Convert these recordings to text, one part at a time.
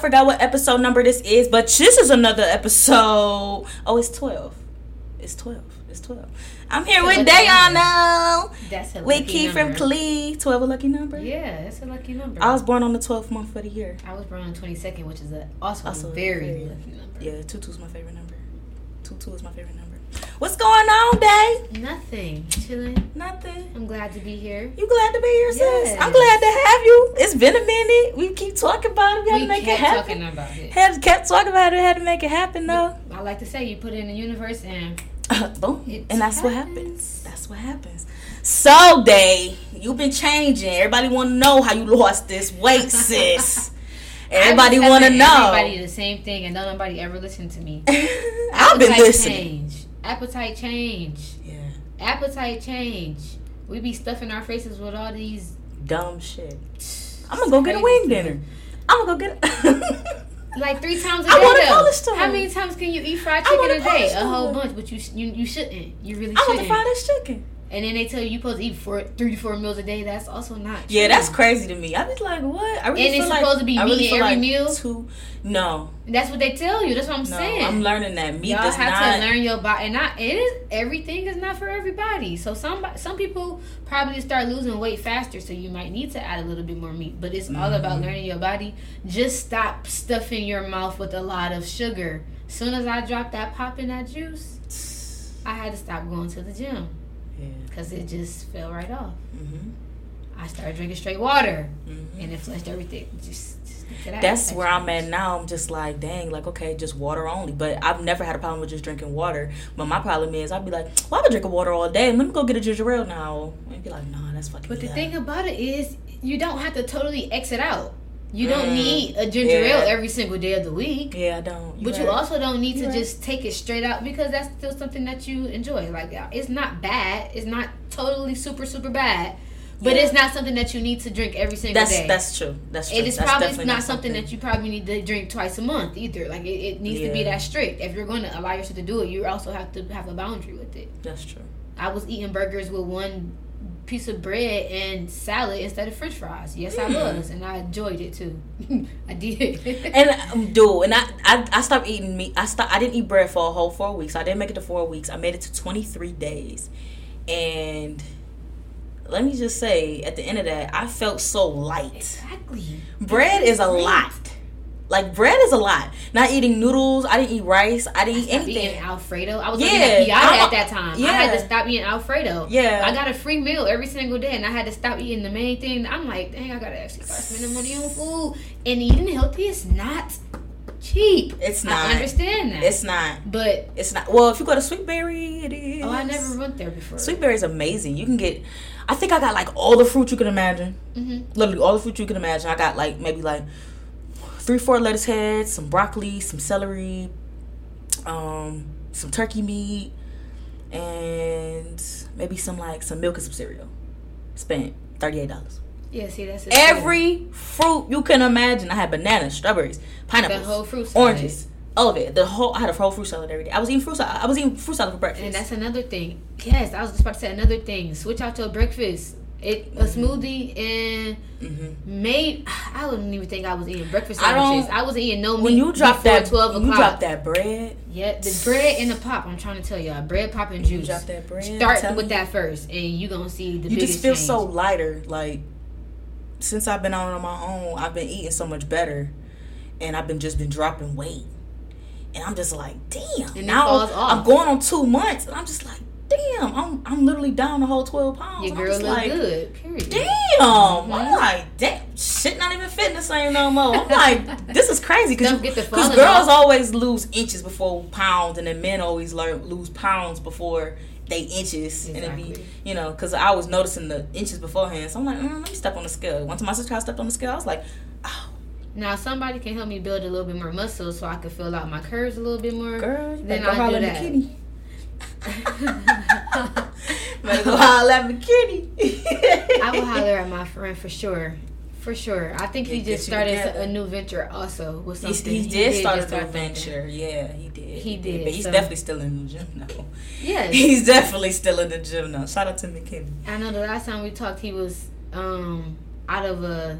forgot what episode number this is, but this is another episode. Oh, it's twelve. It's twelve. It's twelve. I'm here with Dayana. That's a With lucky Key from number. Clee. Twelve a lucky number. Yeah, that's a lucky number. I was born on the twelfth month of the year. I was born on the 22nd, which is a, also, Also a very, very- lucky number. Yeah, two two is my favorite number. Two two is my favorite number. What's going on, Day? Nothing. Chilling. Nothing. I'm glad to be here. You glad to be here, sis? Yes. I'm glad to have you. It's been a minute. We keep talking about it. We had we to make it happen. talking about it. Had kept talking about it. Had to make it happen though. I like to say you put it in the universe and Boom. It and that's what happens. happens. That's what happens. So, Day, you've been changing. Everybody want to know how you lost this weight, sis. Everybody want to know. Everybody the same thing, and nobody ever listen to me. I've been Appetite listening. Change. Appetite change. Yeah. Appetite change. We be stuffing our faces with all these. Dumb shit. I'm gonna go get a wing stuff. dinner. I'm gonna go get. Like three times a I day. I want a though. Polish toast. How many times can you eat fried chicken a a day? A whole bunch, but you you you shouldn't. You really I want shouldn't. to fry this chicken. And then they tell you you're supposed to eat four, three to four meals a day. That's also not. Yeah, that's crazy to me. I was like, what? I really And it's like, supposed to be I really meat feel every like meal? Two, no, That's what they tell you. That's what I'm no. saying. I'm learning that meat Y'all does have not. to learn your body, and not it is everything is not for everybody. So some some people probably start losing weight faster, so you might need to add a little bit more meat. But it's all about Mhm. learning your body. Just stop stuffing your mouth with a lot of sugar. Soon as I dropped that pop in that juice, I had to stop going to the gym. Because it just fell right off. hmm I started drinking straight water, hmm and it flushed everything. Just, just stick to that. That's where I'm at now. I'm just like, dang, like okay, just water only. But I've never had a problem with just drinking water. But my problem is, I'd be like, well, I've been drinking water all day. Let me go get a ginger ale now. And be like, nah, that's fucking. But the yeah. thing about it is, you don't have to totally exit out. You don't Mm, need a ginger yeah. ale every single day of the week. yeah, I don't. But you also don't need You to right. just take it straight out because that's still something that you enjoy. Like it's not bad. It's not totally super super bad. But Yeah. it's not something that you need to drink every single That's day. that's true. That's true. it is That's probably definitely not something that you probably need to drink twice a month either. Like it, it needs to be that strict. If you're going to allow yourself to do it, you also have to have a boundary with it. That's true. I was eating burgers with one piece of bread and salad instead of French fries. Yes, I Mm. was, and I enjoyed it too. I did. And um, dude, and I, I I stopped eating meat. I stopped. I didn't eat bread for a whole four weeks. I didn't make it to four weeks. I made it to twenty three days, and let me just say, at the end of that, I felt so light. exactly. Bread is a lot. Like bread is a lot. Not eating noodles. I didn't eat rice. I didn't eat Stopped eating anything. Alfredo. I was Yeah, looking at Piata at that time. Yeah. I had to stop eating Alfredo. Yeah. I got a free meal every single day, and I had to stop eating the main thing. I'm like, dang, I gotta actually start spending money on food. And eating healthy is not cheap. It's not. I understand that. It's not. but It's not. Well, if you go to Sweetberry, it is. oh, I never went there before. Sweetberry is amazing. You can get. I think I got like all the fruit you can imagine. hmm literally all the fruit you can imagine. I got like maybe like three, four lettuce heads, some broccoli, some celery, um, some turkey meat, and maybe some like some milk and some cereal. Spent thirty eight dollars. Yeah, see, that's it. Every fruit you can imagine. I had bananas, strawberries, the pineapples, whole fruit salad. oranges, all of it. The whole I had a whole fruit salad every day. I was eating fruit salad. I was eating fruit salad for breakfast. And that's another thing. Yes, I was just about to say another thing. Switch out your breakfast. It a smoothie and hmm made. I wouldn't even think I was eating breakfast I sandwiches. I, wasn't eating no meat When you drop before that, twelve when you o'clock. drop that bread, Yeah, the bread and the pop. I'm trying to tell y'all, bread, pop, and you juice. drop that bread. Start with you. that first, and you gonna see the you just feel change. so lighter like since i've been out on my own i've been eating so much better and i've been just been dropping weight and i'm just like damn And now i'm going on two months and i'm just like damn i'm, I'm literally down the whole 12 pounds Your girl look like good. Period. damn Mhm. i'm like damn shit not even fitting the same no more i'm like this is crazy because get the falling girls off. always lose inches before pounds and then men always learn lose pounds before they inches and it be Exactly. you know, because I was noticing the inches beforehand. So I'm like, mm, let me step on the scale. Once my sister I stepped on the scale, I was like, oh, Now somebody can help me build a little bit more muscle, so I can fill out my curves a little bit more. girl, Then holler do at that. Better go holler at McKinney. I will holler at my friend for sure. For sure. I think he just started together. a new venture also with He, something. he did start a new something. venture. Yeah, he did. He did, But he's so- definitely still in the gym now. Yes. He's definitely still in the gym now. Shout out to McKinney. I know the last time we talked, he was um out of a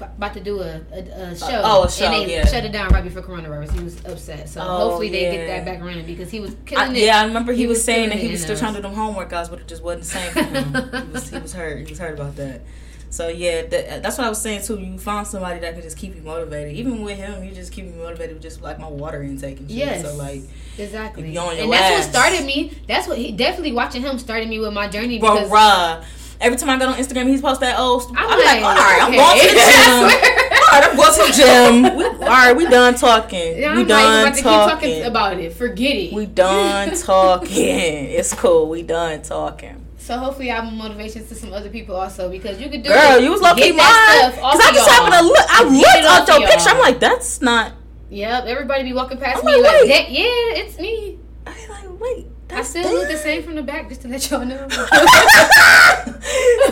about to do a, a, a show. oh, a show, And they yeah. shut it down right before coronavirus. He was upset. So Oh, hopefully they yeah. get that back running because he was I, killing it. yeah, I remember he, He was, was saying that he was still us. trying to do them homework guys, but it just wasn't the same for him. he, was, he was hurt. He was hurt about that. So yeah, that, that's what I was saying too. You find somebody that can just keep you motivated. Even with him, he just keep me motivated with just like my water intake and shit. Yes. So like, Exactly. If you on your and that's ass. what started me. That's what he definitely watching him started me with my journey because bruh. Every time I go on Instagram, he's post that old. I'm, I'm I'm like, like, all right, I'm going to the gym. all right, I'm going to the gym. We, all right, we done talking. Yeah, we I'm done like, about talking. talking about it. Forget it. we done talking. It's cool. We done talking. So hopefully I have motivation to some other people also because you could do Girl, it. you was low key mine. stuff Cause I just happened to look. I looked at your picture. I'm like, that's not. Yep, everybody be walking past I'm me like, like, that. Yeah, it's me. I like, wait. I That's still look the same from the back, just to let y'all know.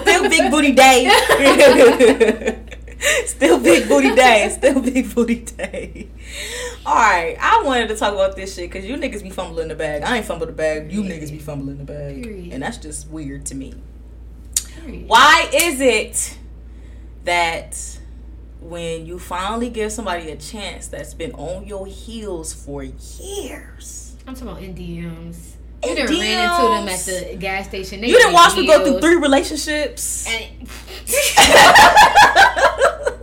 Still big booty day. Still big booty day. Still big booty day. All right, I wanted to talk about this shit because you niggas be fumbling the bag. I ain't fumble the bag. You niggas be fumbling the bag, Period. and that's just weird to me. Period. Why is it that when you finally give somebody a chance that's been on your heels for years, I'm talking about in DMs. You done ran into them at the gas station. They you didn't watch me go through three relationships? And,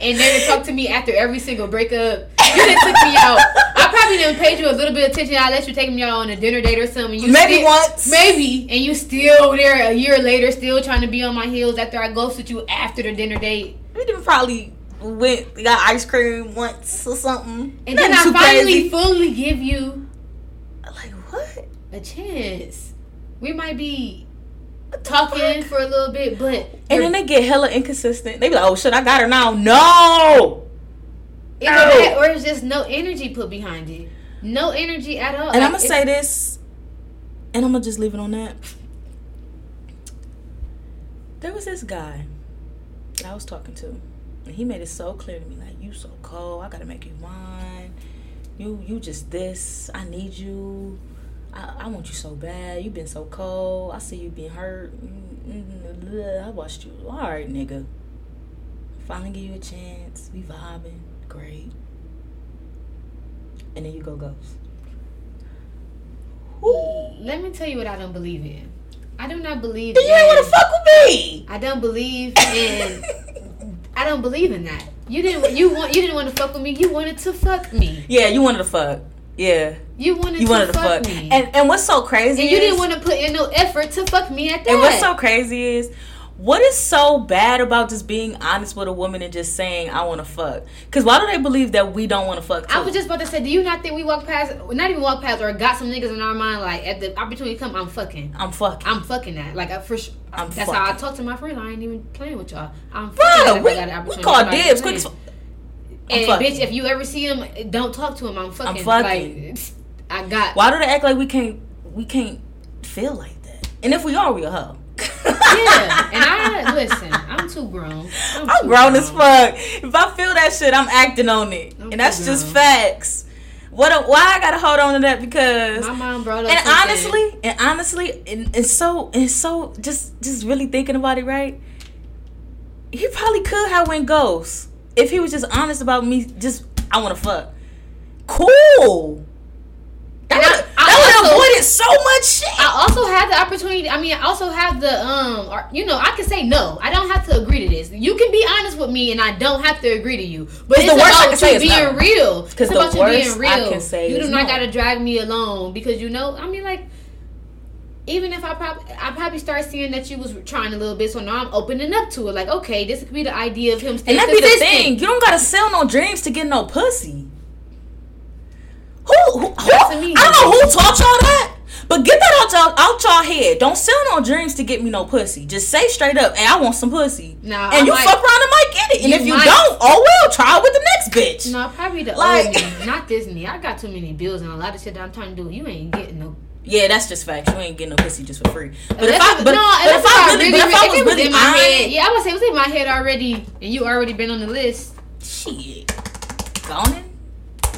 and then talk to me after every single breakup. You didn't took me out. I probably didn't pay you a little bit of attention. I let you take me out on a dinner date or something. You Maybe still- once. Maybe. And you still there a year later, still trying to be on my heels after I ghosted you after the dinner date. We done probably went got ice cream once or something. And then I finally crazy. fully give you what? a chance. We might be talking for a little bit, but And then they get hella inconsistent. They be like, "Oh shit, I got her now." No. either No. that or it's just no energy put behind it. No energy at all. And I'm gonna say this, and I'm gonna just leave it on that. There was this guy that I was talking to, and he made it so clear to me, like, "You so cold. I gotta make you mine. You, you just this. I need you. I, I want you so bad. You've been so cold. I see you being hurt. Mm, I watched you. All right, nigga. Finally give you a chance. We vibing. Great. And then you go ghost. Let me tell you what I don't believe in. I do not believe Then you ain't in. wanna fuck with me. I don't believe in. I don't believe in that. You didn't. You want. You didn't want to fuck with me. You wanted to fuck me. yeah, you wanted to fuck. Yeah, You wanted you to wanted to fuck, fuck. me. And and what's so crazy? And you is- didn't want to put in no effort to fuck me at that. And what's so crazy is, what is so bad about just being honest with a woman and just saying I want to fuck? Because why do they believe that we don't want to fuck? Too? I was just about to say, do you not think we walk past, not even walk past, or got some niggas in our mind like at the opportunity come, I'm fucking, I'm fucking. I'm fucking that. Like I for sure, I'm that's how I talk to my friends. I ain't even playing with y'all. I'm fucking Bruh, if we, I got an we call dibs quick as fuck. I'm And bitch, if you ever see him, don't talk to him. I'm fucking. I'm fucking. Like, I got. Why do they act like we can't we can't feel like that? And if we are, we a hoe. Yeah, and I listen. I'm too grown. I'm, I'm too grown as fuck. If I feel that shit, I'm acting on it, I'm and that's just facts. What? A, why I gotta hold on to that? Because My mom brought up. and honestly, and honestly, and, and so and so, just just really thinking about it, right? He probably could have went ghost if he was just honest about me. Just I want to fuck. Cool. That I- would I that would also- have avoided so much shit. I also have the opportunity. I mean, I also have the um, or, you know, I can say no. I don't have to agree to this. You can be honest with me, and I don't have to agree to you. But it's the worst I about can say being no. real. 'Cause It's the about you being real. I can say you do not no. gotta drag me along because you know. I mean, like. Even if I probably I probably start seeing that you was trying a little bit, so now I'm opening up to it. Like, okay, this could be the idea of him And staying that be the thing. You don't gotta sell no dreams to get no pussy. Who? who, who I don't know who taught y'all that. But get that out y'all out y'all head. Don't sell no dreams to get me no pussy. Just say straight up, "Hey, I want some pussy." Nah, and I you might- fuck around and might get it. And if you might. don't, oh well, try it with the next bitch. No, probably the Like- old me, not this me. I got too many bills and a lot of shit that I'm trying to do. You ain't getting no Yeah, that's just facts. You ain't getting no pussy just for free. But if I, but, no, but if I I really, but if I was it was really in my head, it, yeah, I would say it was in my head already, and you already been on the list. shit, go on and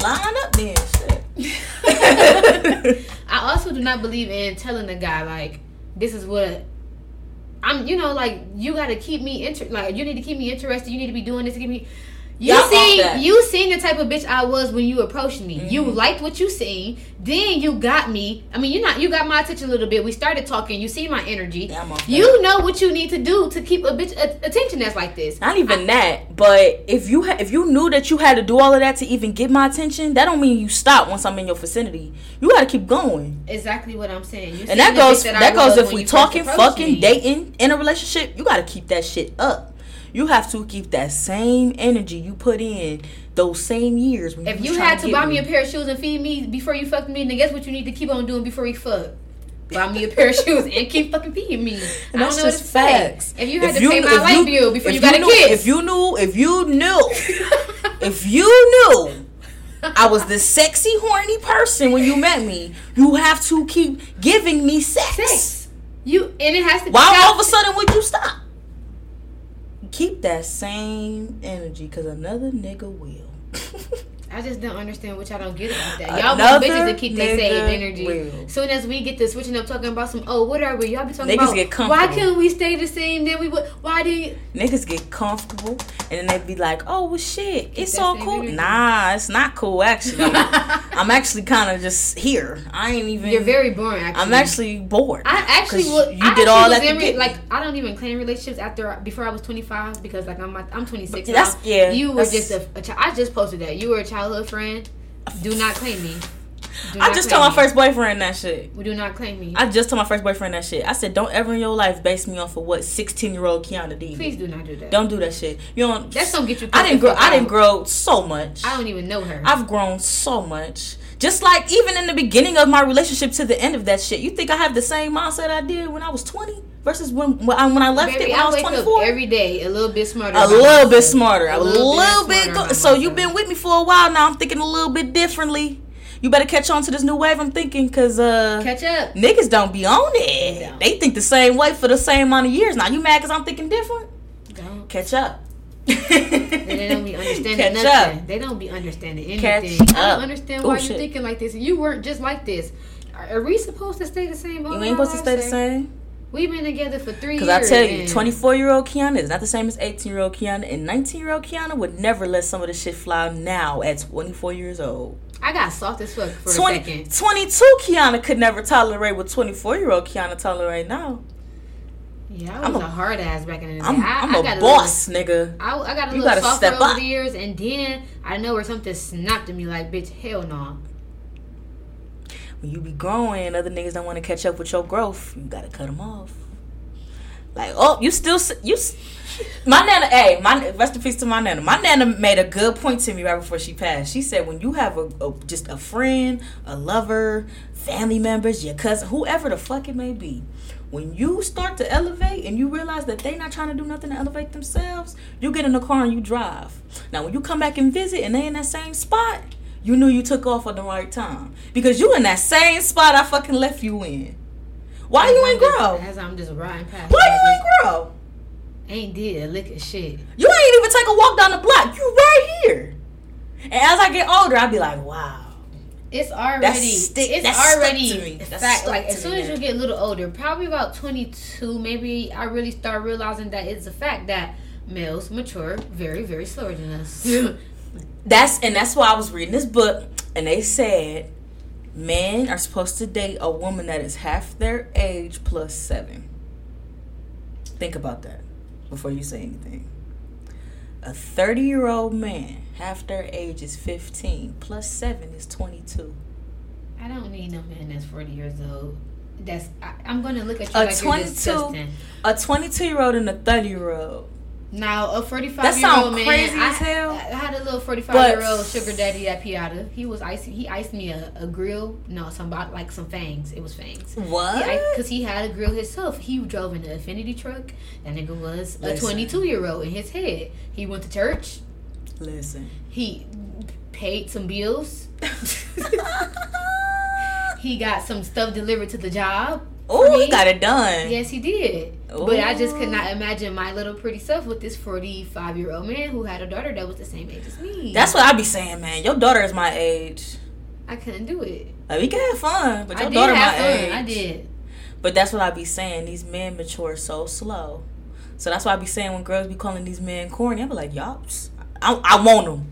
line up then. Shit. I also do not believe in telling the guy like this is what I'm, you know, like you got to keep me inter- like you need to keep me interested. You need to be doing this to keep me. You Y'all seen you seen the type of bitch I was when you approached me. You Mhm. liked what you seen, then you got me. I mean, you not you got my attention a little bit. We started talking. You see my energy. Yeah, I'm off that. you know what you need to do to keep a bitch a- attention that's like this. Not even that, but if you ha- if you knew that you had to do all of that to even get my attention, that don't mean you stop once I'm in your vicinity. You got to keep going, Exactly what I'm saying. You and that goes I that, goes if we talking, fucking, me. dating, in a relationship. You got to keep that shit up. You have to keep that same energy you put in those same years. When If was you had to get buy me a pair of shoes and feed me before you fucked me, then guess what you need to keep on doing before you fuck? Buy me a pair of shoes and keep fucking feeding me. I don't that's know what to just facts. If you had If to you- pay my light you- bill before you got a knew, kiss, If you knew, if you knew, if you knew I was the sexy, horny person when you met me, you have to keep giving me sex. sex, you and it has to. be Why all of a sudden would you stop? Keep that same energy, cause another nigga will. I just don't understand what y'all don't get about that. Y'all Another want bitches to keep their same energy. will. Soon as we get to switching up, talking about some, oh, what are we? Y'all be talking Niggas about get why comfortable. couldn't we stay the same? Then we would. Why did? Niggas get comfortable and then they'd be like, "Oh well, shit, it's all cool." energy. Nah, it's not cool. Actually, I'm actually kind of just here. I ain't even. You're very boring. Actually, I'm actually bored. I actually. You I did all that re- like I don't even claim relationships after before I was 25 because like I'm I'm 26. But that's- now. yeah, You were just a, a child. I just posted that you were a childhood friend. Do not claim me. Do I just told my me. first boyfriend that shit. We do not claim me. I just told my first boyfriend that shit. I said, "Don't ever in your life base me off of what 16 year old Kiana did. Please do not do that. Don't do that shit. You don't. That's gonna get you. I didn't grow. I didn't grow so much. I don't even know her. I've grown so much. Just like even in the beginning of my relationship to the end of that shit. You think I have the same mindset I did when I was 20 versus when when I, when I left Baby, it when I, I was twenty four. Every day, a little bit smarter. a little bit smarter. A, little, bit. go- so you've been with me for a while now. I'm thinking a little bit differently. You better catch on to this new wave I'm thinking because uh, catch up. niggas don't be on it. They. They think the same way for the same amount of years. Now you mad because I'm thinking different? Don't. Catch up. They don't be understanding Catch nothing. up. They don't be understanding Catch anything. I up. don't understand Ooh, why you shit. thinking like this. You weren't just like this. Are, are we supposed to stay the same? You ain't supposed to stay the same. We've been together for three years. Because I tell you, 24 year old Kiana is not the same as 18 year old Kiana, and 19 year old Kiana would never let some of the shit fly now at 24 years old. I got soft as fuck for a 20, second. 22 Kiana could never tolerate what 24 year old Kiana tolerate now. Yeah, I I'm was a- a, hard ass back in the day. I'm, I, I a boss, nigga. Little, I, I got a You little gotta softer over up. the years, and then I know where something snapped at me like, bitch, hell no. When you be growing, other niggas don't want to catch up with your growth. You gotta cut them off. Like, oh, you still you. My nana, hey, my rest in peace to my nana. My nana made a good point to me right before she passed. She said, when you have a, a just a friend, a lover, family members, your cousin, whoever the fuck it may be, when you start to elevate and you realize that they not trying to do nothing to elevate themselves, you get in the car and you drive. Now, when you come back and visit and they in that same spot, you knew you took off at the right time because you in that same spot I fucking left you in. Why you ain't As I'm just- grow? As I'm just riding past. Why you ain't grow? Ain't did a lick of shit. You ain't even take a walk down the block. You right here. And as I get older, I be like, wow. It's already stick- it's already to me. a That's fact. Like as soon as you get a little older, probably about twenty two, maybe I really start realizing that it's a fact that males mature very, very slower than us. That's and that's why I was reading this book, and they said men are supposed to date a woman that is half their age plus seven. Think about that before you say anything. A thirty-year-old man, half their age is fifteen, plus seven is twenty-two. I don't need no man that's forty years old. That's I, I'm gonna look at you A like 22 you're disgusting. A twenty-two-year-old and a thirty-year-old. Now a forty-five that year old man. crazy I, as hell. I had a little forty five But- year old sugar daddy at Piata. He was icing. He iced me a, a grill. No, some like some fangs. It was fangs. What? Because he had a grill himself. He drove in an Infiniti truck. That nigga was a 22 year old in his head. He went to church. Listen. He paid some bills. he got some stuff delivered to the job. Oh, he got it done. Yes, he did. But I just could not imagine my little pretty self with this 45 year old man who had a daughter that was the same age as me. That's what I be saying, man. Your daughter is my age. I couldn't do it. Like, we can have fun, but I your did daughter my fun. age. I did. But that's what I be saying. These men mature so slow. So that's why I be saying when girls be calling these men corny, I be like, y'all, I, I want them.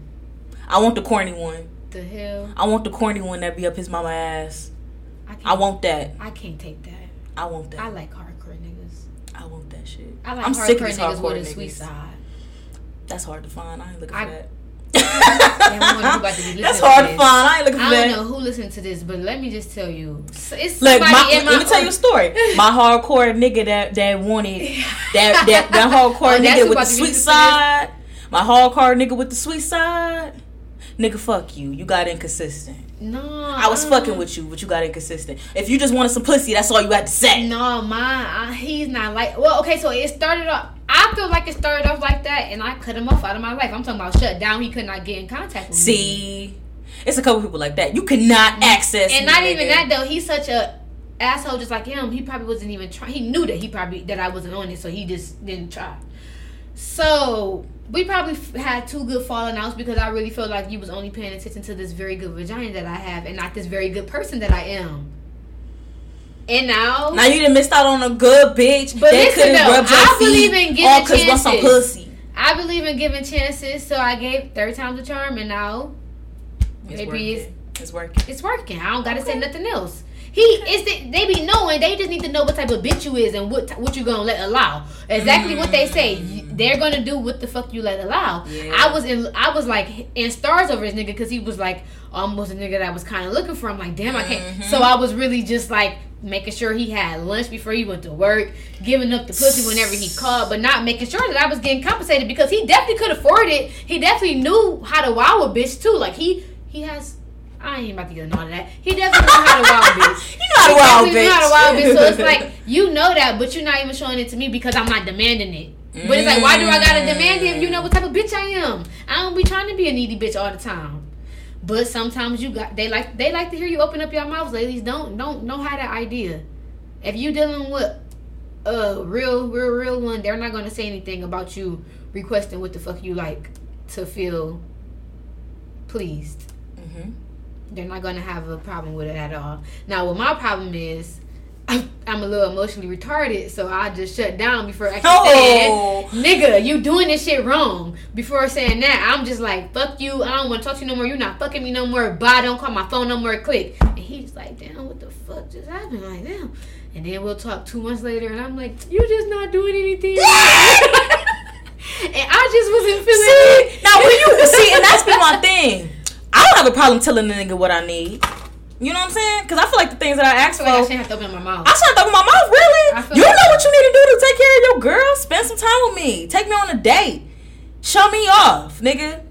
I want the corny one. The hell? I want the corny one that be up his mama ass. I, I want that. I can't take that. I want that. I like hardcore niggas. I want that shit. I like I'm hardcore sick of niggas hardcore with a sweet side. That's hard to find. I ain't looking I- for that. I wonder who about to That's hard to find. I ain't looking for I that. I don't know who listened to this, but let me just tell you, it's Look, my, my let me tell you a story. My hardcore nigga that that wanted that that that oh, hardcore Oh, nigga with the about to be sweet this? side. My hardcore nigga with the sweet side. Nigga, fuck you. You got inconsistent. No, I was uh, fucking with you, but you got inconsistent. If you just wanted some pussy, that's all you had to say. No, my I, he's not like. Well, okay, so it started off. I feel like it started off like that, and I cut him off out of my life. I'm talking about shut down. He could not get in contact with me. See, it's a couple people like that. You cannot access. and not even that though. He's such a asshole, just like him. He probably wasn't even trying. He knew that he probably that I wasn't on it, so he just didn't try. So we probably f- had two good falling outs because I really felt like you was only paying attention to this very good vagina that I have, and not this very good person that I am. And now, Now you didn't missed out on a good bitch. But that listen, could've though, rubbed your I feet believe in giving all 'cause want some pussy. I believe in giving chances, so I gave third time's a charm, and now It's Maybe working. it's- it's working. it's working. I don't gotta say nothing else. He is the, they be knowing. They just need to know what type of bitch you is and what what you gonna let allow. Exactly what they say. They're gonna do what the fuck you let allow. Yeah. I was in I was like in stars over this nigga because he was like almost a nigga that I was kind of looking for. I'm like damn I can't. Mm-hmm. So I was really just like making sure he had lunch before he went to work, giving up the pussy whenever he called, but not making sure that I was getting compensated because he definitely could afford it. He definitely knew how to wow a bitch too. Like he he has. I ain't about to get into all of that. He definitely know how to a bitch. You know how to wild bitch. know how to a bitch. So it's like you know that, but you're not even showing it to me because I'm not demanding it. But it's like, why do I gotta demand it if you know what type of bitch I am? I don't be trying to be a needy bitch all the time. But sometimes you got they like they like to hear you open up your mouths, ladies. Don't don't don't have that idea. If you dealing with a real real real one, they're not gonna say anything about you requesting what the fuck you like to feel pleased Mhm. They're not gonna have a problem with it at all. Now, what my problem is, I'm, I'm a little emotionally retarded, so I just shut down before actually Oh. saying, "Nigga, you doing this shit wrong." Before saying that, I'm just like, "Fuck you! I don't want to talk to you no more. You're not fucking me no more. Bye. Don't call my phone no more. Click." And he's like, "Damn, what the fuck just happened?" Like, damn. And then we'll talk two months later, and I'm like, "You're just not doing anything." and I just wasn't feeling See, it. now when you see, and that's been my thing. Have a problem telling the nigga what I need. You know what I'm saying? Because I feel like the things that I ask I for, like I I shouldn't have to open my mouth. I shouldn't have to open my mouth. Really? You like- know what you need to do to take care of your girl? Spend some time with me. Take me on a date. Show me off, nigga.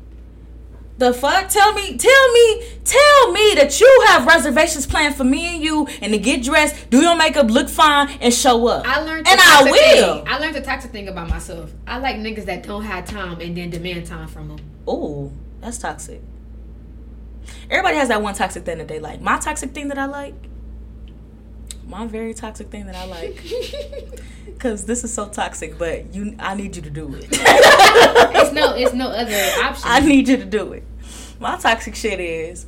The fuck? Tell me, tell me, tell me that you have reservations planned for me and you, and to get dressed, do your makeup, look fine, and show up. I learned and I will. Thing. I learned the toxic thing about myself. I like niggas that don't have time and then demand time from them. Oh, that's toxic. Everybody has that one toxic thing that they like. My toxic thing that I like, my very toxic thing that I like, because this is so toxic, but you, I need you to do it. it's no, it's no other option. I need you to do it. My toxic shit is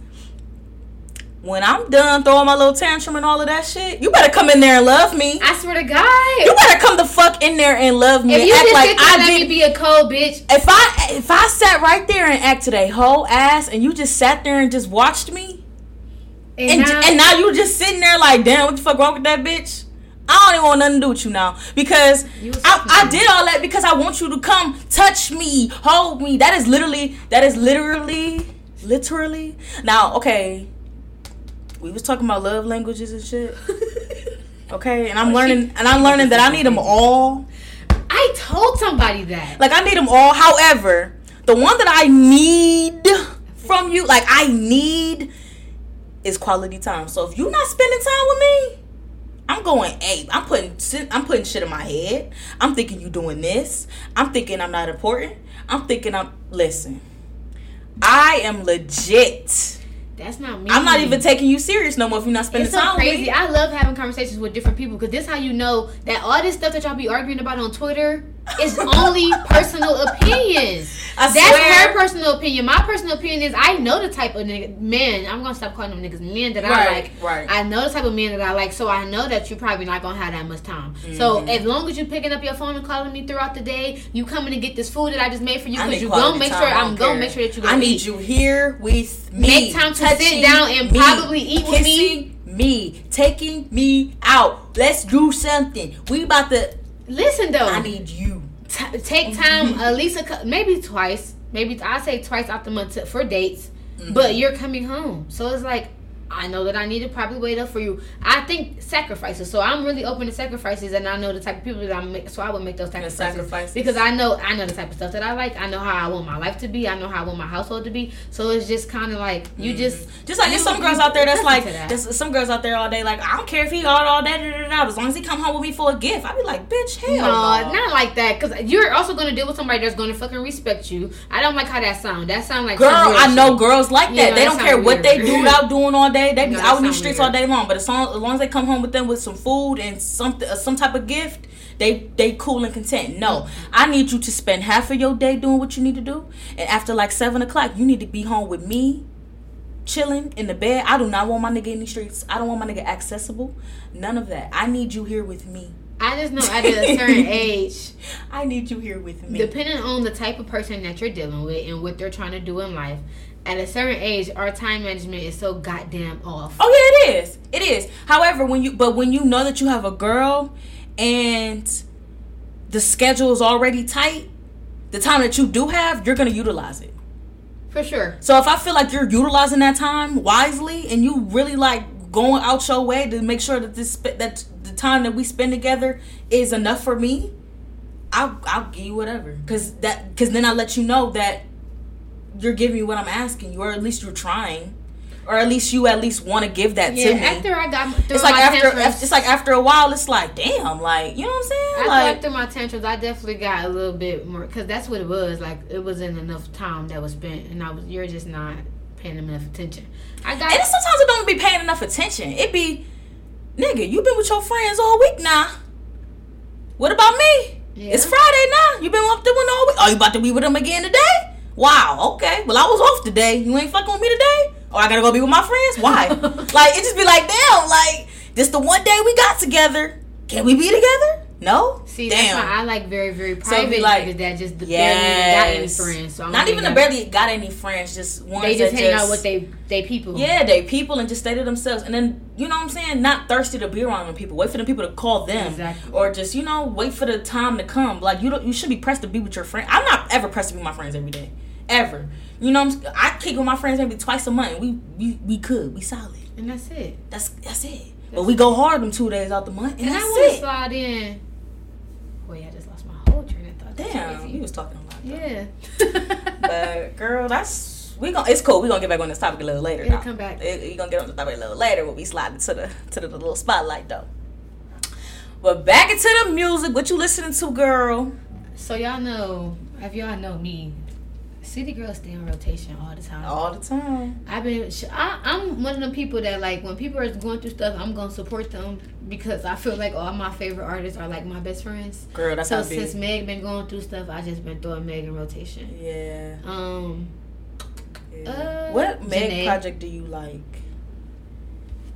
when I'm done throwing my little tantrum and all of that shit, you better come in there and love me. I swear to God. You better come the fuck in there and love me if you act like I did me be a cold bitch, if I if I sat right there and acted a whole ass and you just sat there and just watched me and, and now, and now you just sitting there like damn what the fuck wrong with that bitch? I don't even want nothing to do with you now because You I, I did all that because I want you to come touch me hold me. That is literally that is literally literally. Now okay we was talking about love languages and shit okay and I'm oh, learning and I'm learning that I need them all I told somebody that. like I need them all. However, the one that I need from you, like I need, is quality time. So if you're not spending time with me, I'm going ape. I'm putting shit- I'm putting shit in my head. I'm thinking you doing this. I'm thinking I'm not important. I'm thinking I'm listen. I am legit. That's not me. I'm not even taking you serious no more if you're not spending It's so time with crazy. me. I love having conversations with different people because this how you know that all this stuff that y'all be arguing about on Twitter is only personal opinions. I That's swear. her personal opinion. My personal opinion is I know the type of nigga, men. I'm gonna stop calling them niggas men that I like. right. I know the type of men that I like, so I know that you're probably not gonna have that much time. So Mm-hmm. as long as you're picking up your phone and calling me throughout the day, you coming to get this food that I just made for you because you gonna make sure I'm gonna make sure that you I need eat. you here with me. Make time to sit down and me, probably eat with me. me, taking me out. Let's do something. We about to. Listen though, I need you. t- take time at least a maybe twice maybe i say twice out the month to, for dates Mm-hmm. but you're coming home so it's like i know that i need to probably wait up for you i think sacrifices so i'm really open to sacrifices and i know the type of people that i'm make, so i would make those sacrifices, sacrifices. because i know i know the type of stuff that i like i know how i want my life to be i know how i want my household to be so it's just kind of like you mm-hmm. just Just like there's some girls out there that's like, that. there's some girls out there all day like, I don't care if he all all day, da, da, da, as long as he come home with me for a gift. I'd be like, bitch, hell No, no. not like that. Cause you're also gonna deal with somebody that's gonna fucking respect you. I don't like how that sound. That sound like Girl, I know girls like that. Yeah, they don't care sound what they do out doing all day. They be No, out in the sound streets weird. all day long. But as long, as long as they come home with them with some food and something, uh, some type of gift, they they cool and content. No, I need you to spend half of your day doing what you need to do, and after like seven o'clock, you need to be home with me, chilling in the bed. I do not want my nigga in the streets. I don't want my nigga accessible. None of that. I need you here with me. I just know at a certain age, I need you here with me. depending on the type of person that you're dealing with and what they're trying to do in life, at a certain age, our time management is so goddamn off. Oh yeah, it is. It is. However, when you but when you know that you have a girl and the schedule is already tight, the time that you do have, you're gonna utilize it. For sure. So if I feel like you're utilizing that time wisely and you really like going out your way to make sure that this that the time that we spend together is enough for me, I'll I'll give you whatever. Cause that cause then I let you know that you're giving me what I'm asking you, or at least you're trying, or at least you at least want to give that Yeah, to me. after I got through it's like after tantrums, it's like after a while, it's like damn, like you know what I'm saying? after like after my tantrums, I definitely got a little bit more because that's what it was. Like it wasn't enough time that was spent, and I was you're just not paying them enough attention. I got And sometimes it don't be paying enough attention. It be, nigga, you been with your friends all week now. What about me? Yeah. It's Friday now. You been up doing all week. Oh, you about to be with them again today? Wow. Okay. Well, I was off today. You ain't fucking with me today. Or I gotta go be with my friends. Why? like it just be like, damn. Like this the one day we got together. Can we be together? No. See, that's damn. why I like very, very So private be like, that just barely even got any friends. So I'm Not even a barely got any friends. Just ones They just hang out with they they people. Yeah, they people and just stay to themselves. And then, you know what I'm saying? Not thirsty to be around them people. Wait for the people to call them. Exactly. Or just, you know, wait for the time to come. Like, you don't, you should be pressed to be with your friend. I'm not ever pressed to be with my friends every day. Ever. You know, I'm, I kick with my friends maybe twice a month. We, we, we could. We solid. and that's it. That's that's it. But we go hard them two days out the month. And, And I that's want to it. slide in. Boy, I just lost my whole train of thought. Damn, you was talking a lot. though. Yeah. But, girl, that's. We gonna, it's cool. We're gonna get back on this topic a little later. It'll now. come back. You're gonna get on the topic a little later when we slide to the to the little spotlight though. But back into the music. What you listening to, girl? so y'all know, if y'all know me, City Girls stay in rotation all the time. All the time. I've been. I, I'm one of them people that like when people are going through stuff, I'm gonna support them because I feel like all my favorite artists are like my best friends. Girl, that's so how it be. since Meg been going through stuff, I just been throwing Meg in rotation. Yeah. Um, yeah. Uh, what Meg Janae. project do you like?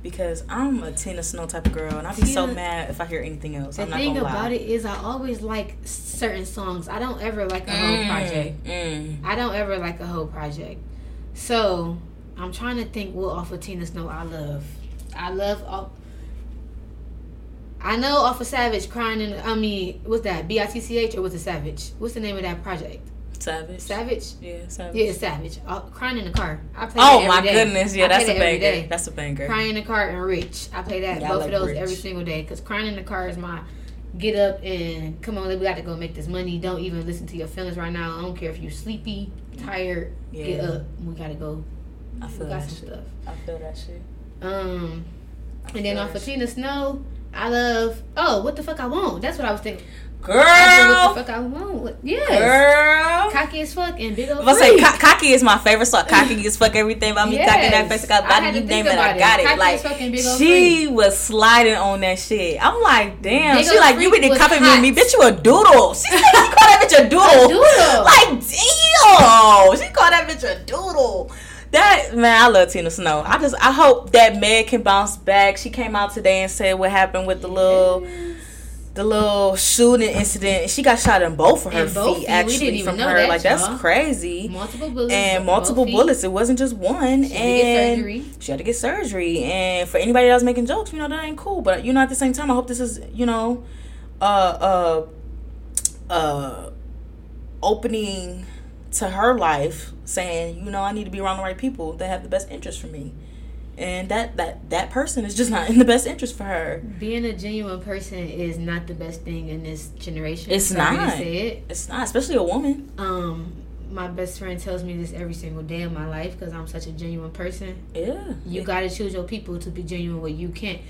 Because I'm a Tina Snow type of girl, and I'd be so mad if I hear anything else. the I'm not thing about lie. it is, I always like certain songs. I don't ever like a whole project. Mm. I don't ever like a whole project. So I'm trying to think what off of Tina Snow I love. I love off. I know off of Savage crying in. I mean, what's that? B I T C H or was it Savage? What's the name of that project? Savage. Savage. Yeah, Savage. Yeah, Savage. Crying in the car. I play Oh my day. goodness, yeah, that's a that banger. day. That's a banger. Crying in the car and Rich. I play that Yeah, both like of those Rich. every single day because crying in the car is my get up and come on, we got to go make this money. Don't even listen to your feelings right now. I don't care if you're sleepy, tired. Get up. We gotta go. I We feel got that some shit. stuff. I feel that shit. Um, I and then off of. Tina Snow, I love. Oh, what the fuck I want? That's what I was thinking. Girl, I what the fuck I want. Yes. girl. Cocky as fuck and big old. I'm gonna say co- cocky is my favorite song. Cocky as fuck everything about me. Yes. Cocky that face, got body, you name it, I got it. Like big she was sliding on that shit. I'm like, damn. Big she like you been was compliment me, bitch. You a doodle. She said you call that bitch a doodle. doodle. Like damn. She called that bitch a doodle. That man, I love Tina Snow. I just I hope that Meg can bounce back. She came out today and said what happened with the little the little shooting incident. She got shot in both of her In feet feet. We actually from know her. that, like that's y'all. crazy. multiple bullets And multiple feet. bullets. It wasn't just one. She had to get and surgery. she had to get surgery. And for anybody that was making jokes, you know that ain't cool. But you know, at the same time, I hope this is you know, uh, uh, uh, opening to her life, saying you know I need to be around the right people that have the best interest for me. And that that that person is just not in the best interest for her. Being a genuine person is not the best thing in this generation. It's to not. say it. It's not, especially a woman. Um, my best friend tells me this every single day of my life because I'm such a genuine person. Yeah, You gotta choose your people to be genuine. Where you can't,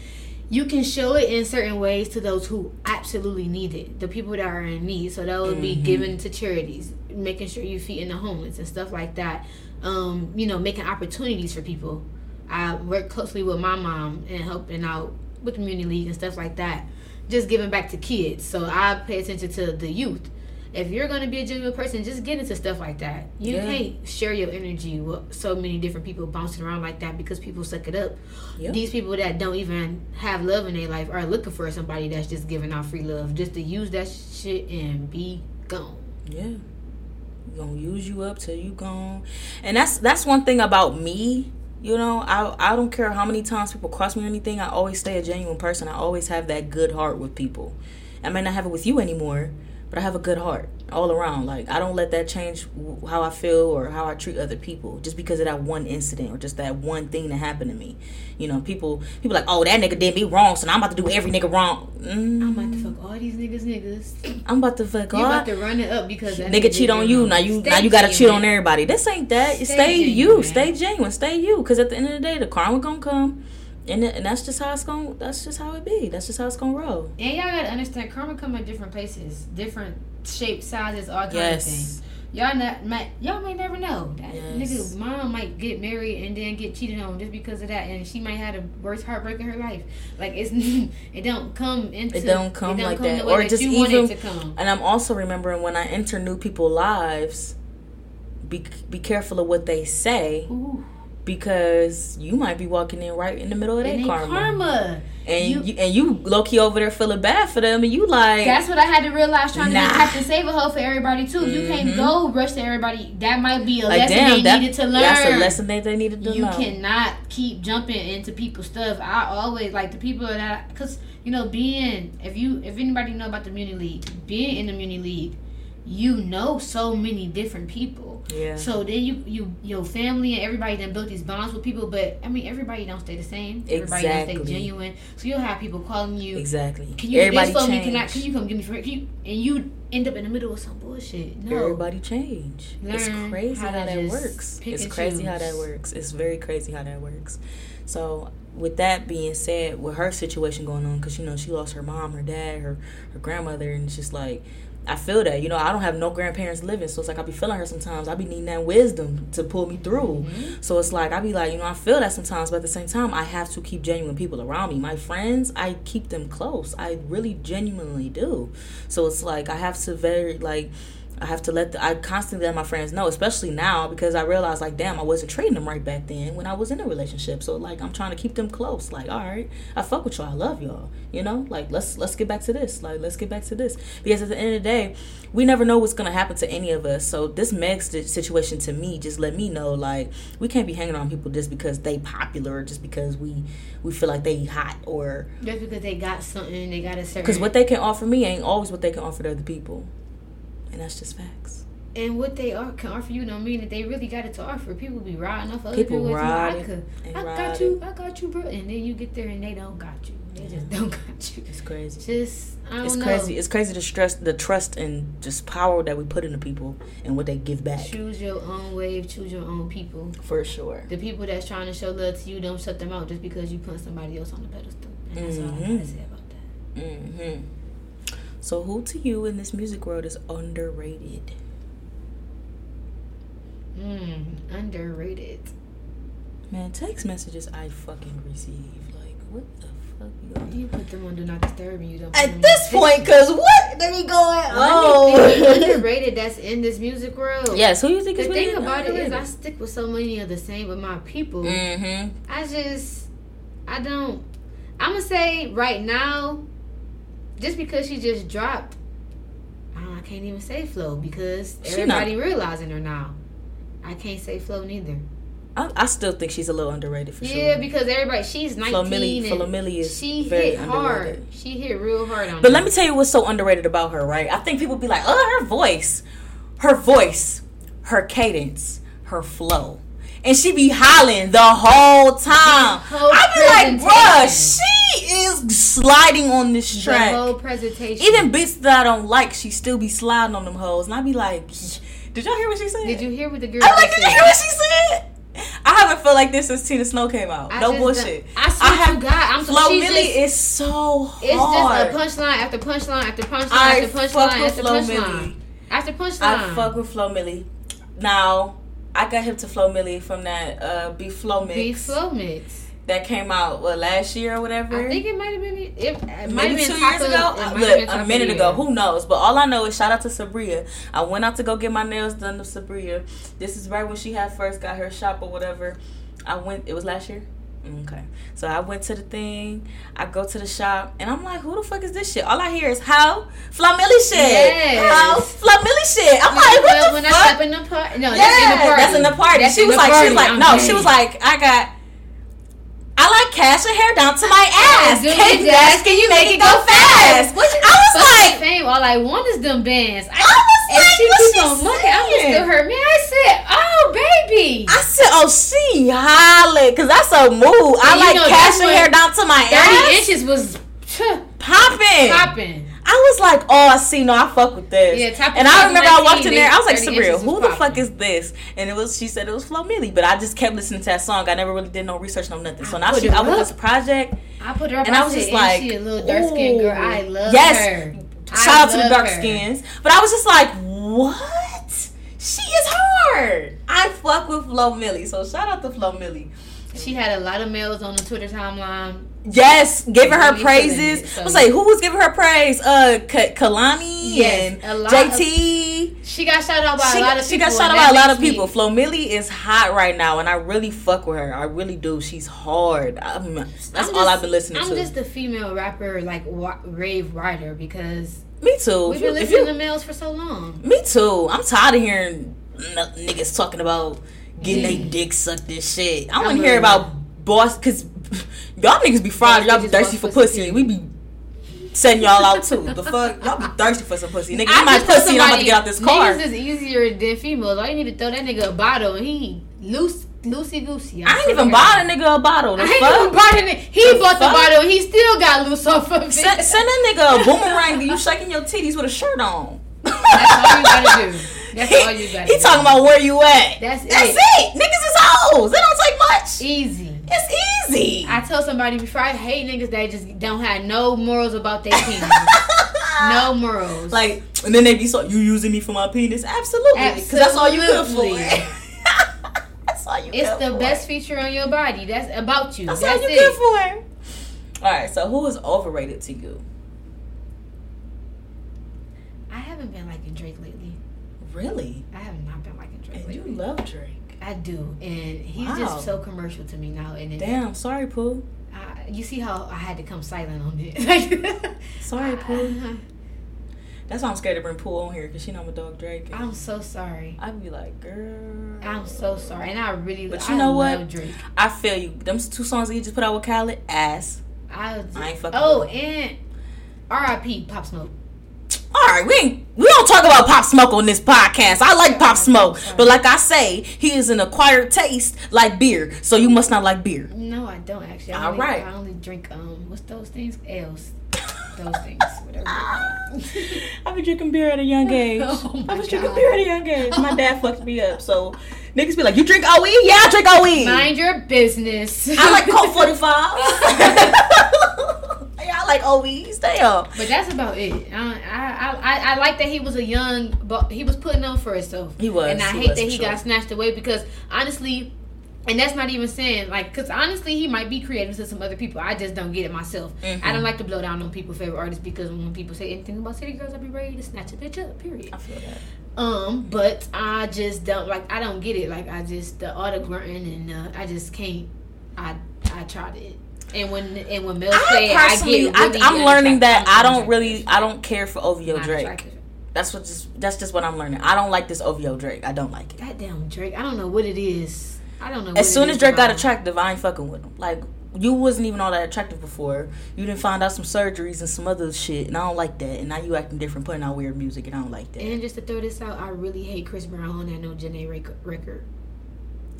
you can show it in certain ways to those who absolutely need it. The people that are in need. So that would be Mhm. given to charities, making sure you feed in the homeless and stuff like that. Um, you know, making opportunities for people. I work closely with my mom and helping out with community league and stuff like that. Just giving back to kids. So I pay attention to the youth. If you're gonna be a genuine person, just get into stuff like that. You Yeah. can't share your energy with so many different people bouncing around like that because people suck it up. Yep. These people that don't even have love in their life are looking for somebody that's just giving out free love, just to use that shit and be gone. Yeah. Gonna use you up till you gone. And that's that's one thing about me. You know, I I don't care how many times people cross me or anything. I always stay a genuine person. I always have that good heart with people. I may not have it with you anymore, but I have a good heart all around. Like I don't let that change how I feel or how I treat other people just because of that one incident or just that one thing that happened to me. You know, people people like, oh that nigga did me wrong, so now I'm about to do every nigga wrong. Mm, I'm about to fuck all these niggas, niggas. I'm about to fuck You all about to run it up because that nigga cheat on wrong. you now you Stay now you gotta cheat on everybody this ain't that stay, Stay you genuine. stay genuine stay you because at the end of the day the karma gonna come and, and that's just how it's gonna that's just how it be that's just how it's gonna roll And y'all gotta understand, karma come in different places, different shapes, sizes, all kinds of things. Y'all not, might, y'all may never know. That Yes. nigga mom might get married and then get cheated on just because of that, and she might have the worst heartbreak in her life. Like it's, it don't come into, It don't come like that. Or that just even- it to come. and i'm also remembering when i enter new people's lives be be careful of what they say Ooh, because you might be walking in right in the middle of their karma. karma. and You- you, and you low key over there feeling bad for them and you like That's what I had to realize trying Nah. to have to save a hoe for everybody too. You can't Mhm. go rush to everybody. That might be a like lesson damn they that, needed to learn. that's a lesson that they needed to learn. you cannot keep jumping into people's stuff. I always like the people that because you know being if you if anybody know about the Muni League, being in the Muni League, you know so many different people. yeah So then you you your family and everybody then built these bonds with people, but I mean everybody don't stay the same. Everybody don't stay genuine. So you'll have people calling you. exactly Can you everybody do this for me? change. Can I? Can you come give me for Can you? And you end up in the middle of some bullshit. No. Everybody change. it's crazy how how, to that works. It's crazy how that works. It's very crazy how that works. So, with that being said, with her situation going on, because you know she lost her mom, her dad, her her grandmother, and it's just like I feel that. You know, I don't have no grandparents living, so it's like I be feeling her sometimes. I be needing that wisdom to pull me through. Mhm. So it's like I be like, you know, I feel that sometimes, but at the same time, I have to keep genuine people around me. My friends, I keep them close. I really genuinely do. So it's like I have to very like I have to let the, I constantly let my friends know, especially now because I realized like damn I wasn't treating them right back then when I was in a relationship. So like I'm trying to keep them close. Like all right, I fuck with y'all, I love y'all. You know, like let's let's get back to this. Like let's get back to this because at the end of the day, we never know what's gonna happen to any of us. So this Meg st- situation to me just let me know like we can't be hanging on people just because they popular just because we we feel like they hot or Just because they got something, they got a certain. because what they can offer me ain't always what they can offer to other people, and that's just facts. and what they are can offer you don't mean that they really got it to offer. People be riding off other People people. riding I could, I got you, I got you, bro. And then you get there and they don't got you. They just don't got you. It's crazy. Just I don't It's know. crazy. It's crazy to stress the trust and just power that we put into people and what they give back. Choose your own wave. Choose your own people. For sure. The people that's trying to show love to you, don't shut them out just because you put somebody else on the pedestal. And that's all I Mhm. gotta say about that. Mm-hmm. So, who to you in this music world is underrated? Mm, underrated. Man, text messages I fucking receive. Like, what the fuck you? You put them on do not disturb and you don't. At this point, cause what? Let me go in. Oh. Underrated that's in this music world. yes, who you think The is thing really about it is, I stick with so many of the same with my people. Mm-hmm. I just, I don't. I'm gonna say right now, just because she just dropped, I, I can't even say Flo because everybody realizing her now. I can't say Flo neither. I, I still think she's a little underrated for Yeah, sure. Yeah, because everybody she's 19 Flo Milli, and is she hit hard. She hit real hard on. But her. let me tell you what's so underrated about her, right? I think people be like, oh, her voice, her voice, her cadence, her flow. And she be hollering the whole time. whole I be like, bruh, she is sliding on this the track. whole presentation. Even beats that I don't like, she still be sliding on them hoes. And I be like, did y'all hear what she said? did you hear what the girl I'm like, did you hear what she said? I haven't felt like this since Tina Snow came out. I no bullshit. I swear have to God, I'm Flo she's Milli just- is so hard. It's just a punchline after punchline after punchline I after punchline after punchline after punchline. I fuck with Flo Milli. Now, I got hip to Flo Milli from that uh, Be Flow mix Beef FloMix. that came out what last year or whatever. I think it might have been it. it might Maybe been two years ago. it Uh, Look, a minute ago. Who knows? But all I know is shout out to Sabria. I went out to go get my nails done to Sabria. This is right when she had first got her shop or whatever. I went. It was last year. Okay, so I went to the thing. I go to the shop, and I'm like, "Who the fuck is this shit?" All I hear is "How Flo Milli shit." Yes. How Flo Milli shit. I'm like, "What well, the when fuck?" I step in the party, no, Yeah, that's in the party. That's in the party. That's she was like, she was like, no, she was like, I got. I like cash and hair down to my ass. Can, dash, can you make it go fast? What you- I was like, fame. All I want is them bands. I, I was if like, she keep on looking, I'm just still hurt. Man, I said, oh baby, I said, oh, she hollering, cause that's a move. I like cash and when hair down to my thirty ass. inches was popping. popping. I was like, oh, I see. No, I fuck with this. Yeah, and I remember I walked in there. I was like, 30 Sabrina, who the fuck is this? And it was. She said it was Flo Milli, but I just kept listening to that song. I never really did no research, no nothing. So I now she with up. this project. I put her up And I was just like, she a little dark skinned girl. I love Yes. her. I Shout out to the dark her. skins. But I was just like, what? She is hard. I fuck with Flo Milli. So shout out to Flo Milli. She had a lot of males on the Twitter timeline. Yes, giving her Really praises. it, so- I was like, who was giving her praise? Uh, K- Kehlani Yes, and JT. She got shout out by she, a lot of she people. She got shot out by a lot of makes me- people. Flo Milli is hot right now, and I really fuck with her. I really do. She's hard. I'm, that's I'm all just- I've been listening to. I'm just a female rapper, like wa- rave writer, because Me too. we've been listening you- to males for so long. Me too. I'm tired of hearing n- niggas talking about getting Yeah. they dick sucked and shit. I want to hear about boss because y'all niggas be fried. Y'all be thirsty for pussy. We be sending y'all out too. The fuck, y'all be thirsty for some pussy. Nigga, I you my pussy and I'm about to get out this car. Niggas is easier than females. All you need to throw that nigga a bottle and he loose, loosey goosey. I ain't even bought a nigga a bottle. The I ain't fuck? even bought a nigga. He The bought the bottle he still got loose off of it. Send, send that nigga a boomerang. You shaking your titties with a shirt on. That's all you gotta do. That's all you gotta he do. He talking about where you at. That's it. That's it. it. Niggas is hoes. It don't take much. Easy. It's easy. I tell somebody before I hate niggas that just don't have no morals about their penis. no morals. Like, and then they be so, you using me for my penis? Absolutely. Because that's all you good for. That's all you it's the for. best feature on your body. That's about you. That's, That's, all you good for. All right, so who is overrated to you? I haven't been liking Drake lately. Really? I have not been liking Drake And you love Drake. I do, and he's Wow. just so commercial to me now. And Damn, sorry, Pooh. You see how I had to come silent on it. Sorry, Pooh. Uh-huh. That's why I'm scared to bring Pooh on here because she know I'm a dog Drake. I'm so sorry. I'd be like, girl. I'm so sorry, and I really. But I you know love what? Drake. I feel you. Them two songs that you just put out with Khaled, ass. I, I ain't fucking Oh, with and R.I.P. Pop Smoke. All right, we ain't, we don't talk about Pop Smoke on this podcast. I like Pop Smoke, but like I say, he is an acquired taste like beer. So you must not like beer. No, I don't actually. I All only, right. I only drink um, what's those things? Ales. Those things, whatever. I've been drinking beer at a young age. Oh I was drinking beer at a young age. My dad fucked me up. So niggas be like, "You drink OE? Yeah, I drink OE. Mind your business. I like Colt 45. I like OVs. Damn. But that's about it. I, I I I like that he was a young, but he was putting on for himself. He was, and I hate was, that he got snatched away because honestly, and that's not even saying like, because honestly, he might be creative to some other people. I just don't get it myself. Mhm. I don't like to blow down on people's favorite artists because when people say anything about city girls, I'll be ready to snatch a bitch up. Period. I feel that. Um, but I just don't like. I don't get it. Like I just the all the grunting and uh, I just can't. I I tried it. And when and when Mel played, I I get I, really I'm learning that I don't really, I don't care for OVO Drake. That's what just, that's just what I'm learning. I don't like this OVO Drake. I don't like it. Goddamn Drake. I don't know what it is. I don't know. As soon as Drake got attractive, I ain't fucking with him. Like you wasn't even all that attractive before. You didn't find out some surgeries and some other shit, and I don't like that. And now you acting different, putting out weird music, and I don't like that. And just to throw this out, I really hate Chris Brown on that No Janae record.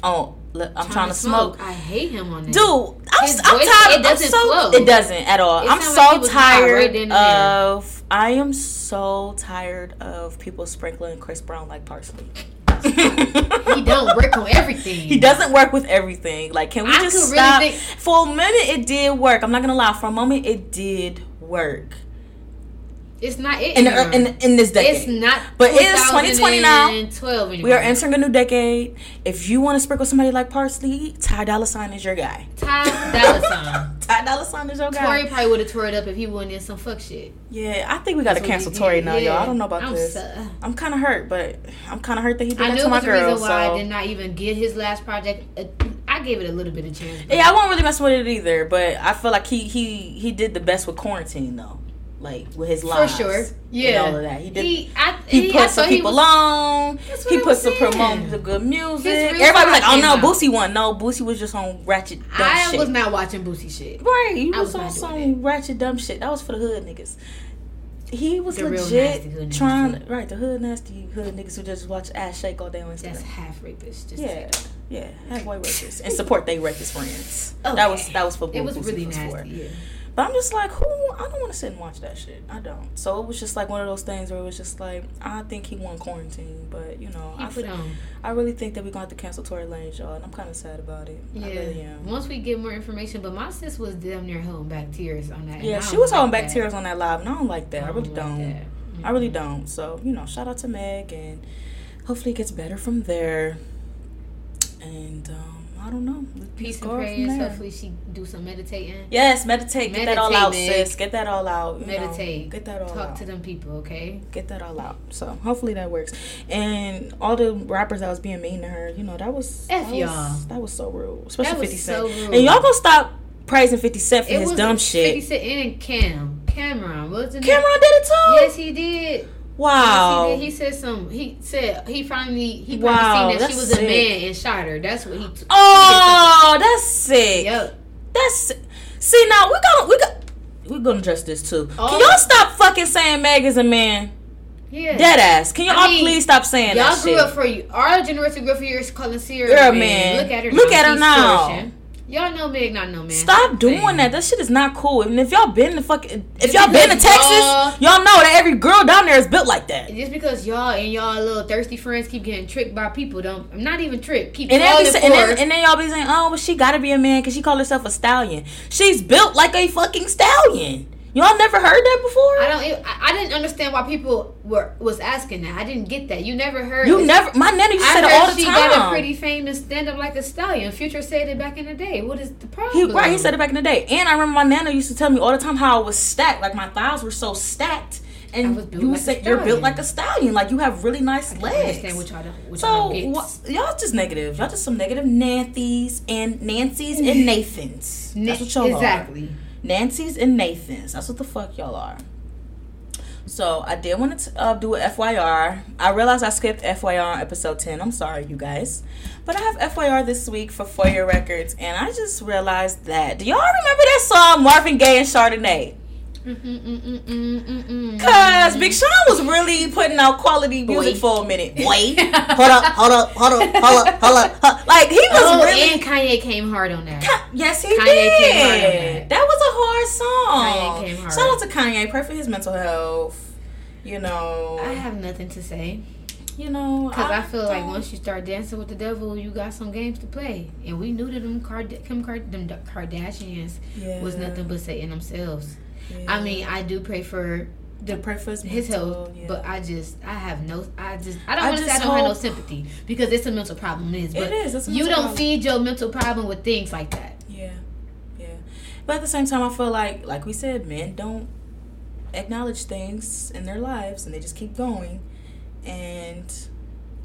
Oh, I'm trying, to smoke. I hate him on that. Dude, I'm, His I'm voice, tired. it doesn't so, flow. It doesn't at all. It I'm like so right tired there. of. I am so tired of people sprinkling Chris Brown like parsley. he don't work on everything. He doesn't work with everything. Like, can we I just could really stop? think- For a minute, it did work. I'm not gonna lie. For a moment, it did work. It's not it. In the, in, in this decade, it's not. But it is 2020 now. anymore. we are entering a new decade. If you want to sprinkle somebody like parsley, Ty Dolla Sign is your guy. Ty Dolla Sign. Ty Dolla Sign is your guy. Tory probably would have tore it up if he wasn't in some fuck shit. Yeah, I think we got to cancel Tory now, y'all. I don't know about I'm this. so- I'm kind of hurt, but I'm kind of hurt that he did I that knew to my was the reason why so. I did not even get his last project. Uh, I gave it a little bit of chance. Yeah, I won't really mess with it either, but I feel like he he he did the best with quarantine though, like with his for lives. sure. and Yeah, all of that. He did. He, He, I, he, I put some he people was- on. He put some promote the good music. Everybody was like, "Oh no. Boosie won." No, Boosie was just on ratchet dumb I shit. was not watching Boosie shit. right, he was, was on some doing ratchet dumb shit. That was for the hood niggas. He was The legit niggas, trying, yeah. right? The hood nasty hood niggas who just watch ass shake all day on Instagram. That's half rapist. Just Yeah, yeah, halfway rapists and support they rapist friends. Okay. That was that was for It was really was nasty. for. Yeah. But I'm just like, who? I don't want to sit and watch that shit. I don't. So it was just like one of those things where it was just like, I think he won quarantine, but you know, He I. I really think that we're gonna have to cancel Tory Lanez, y'all, and I'm kind of sad about it. I really am. Once we get more information, but my sis was damn near holding back tears on that. Yeah, she was holding like back that. tears on that live, and I don't like that. I, really like don't. that. I really don't. So you know, shout out to Meg, and hopefully it gets better from there. And um, I don't know. Peace and Go prayers. Hopefully she do some meditating. Yes, meditate. Get that all out, Meg. sis. Get that all out. you know. Meditate. Get that all Talk out. to them people, okay? Get that all out. So hopefully that works. And all the rappers that was being mean to her, you know, that was F that y'all. Was, that was so rude, especially That was Fifty Cent. so rude. And y'all gonna stop praising Fifty Cent for It his was dumb 50 shit. Cent and Cam. Cam'ron. Wasn't it? Cam'ron did it too. Yes, he did. Wow. He. He said some. He said he finally he probably Wow, seen that she was a man and shot her. That's what he. T- oh, that's sick. Yep. That's see now we're gonna we got we're gonna address this too. Oh. Can y'all stop fucking saying Meg is a man? Yeah. Dead ass. Can y'all I mean, please stop saying Y'all that grew shit? up for you. Our generation grew up for years calling Sierra You're a man. man. Look at her. Look now. at her now. Y'all know Meg not no man. Stop doing that. That shit is not cool. And if y'all been to fucking, if y'all been to Texas, y'all- y'all know that every girl down there is built like that. Just because y'all and y'all little thirsty friends keep getting tricked by people, don't. I'm not even tricked. Keep And be, and, then, and then y'all be saying, oh, but she gotta be a man because she called herself a stallion. She's built like a fucking stallion. Y'all never heard that before? I don't. I, didn't understand why people were was asking that. I didn't get that. You never heard. you never. My nana used to I say heard all the she time. got a pretty famous stand up like a stallion. Future said it back in the day. What is the problem? He, right, he said it back in the day. And I remember my nana used to tell me all the time how I was stacked. Like my thighs were so stacked. And you like say you're built like a stallion. Like you have really nice I legs. understand what y'all don't. What So y'all y'all just negative. Y'all just some negative Nancy's and Nancy's and Nathans. That's what y'all are. exactly. are. Nancy's and Nathans. That's what the fuck y'all are. So I did want to uh, do a FYR. I realized I skipped FYR on episode ten. I'm sorry, you guys, but I have FYR this week for Your Records, and I just realized that. Do y'all remember that song Marvin Gaye and Chardonnay? Mm-hmm, Mm-mm-mm-mm-mm-mm. Cause Big Sean was really putting out quality music Boy. for a minute. Wait, hold up, hold up, hold up, hold up, hold up. hold- Like he was Oh, really. and Kanye came hard on that. Ka- yes, he Kanye did. came hard on that. that was a hard song. Kanye came hard. Shout out to Kanye. Pray for his mental health. You know. I have nothing to say you know. because I, feel like don't- once you start dancing with the devil, you got some games to play, and we knew that them, Card- Kim Card- them Kardashians yeah. was nothing but Satan themselves. I mean, I do pray for the I pray for his, his health, yeah. but I just I have no I just I don't I want to say I don't have no sympathy because it's a mental problem it is but It is, it's a you don't problem. feed your mental problem with things like that Yeah, yeah. But at the same time, I feel like, like we said, men don't acknowledge things in their lives, and they just keep going. And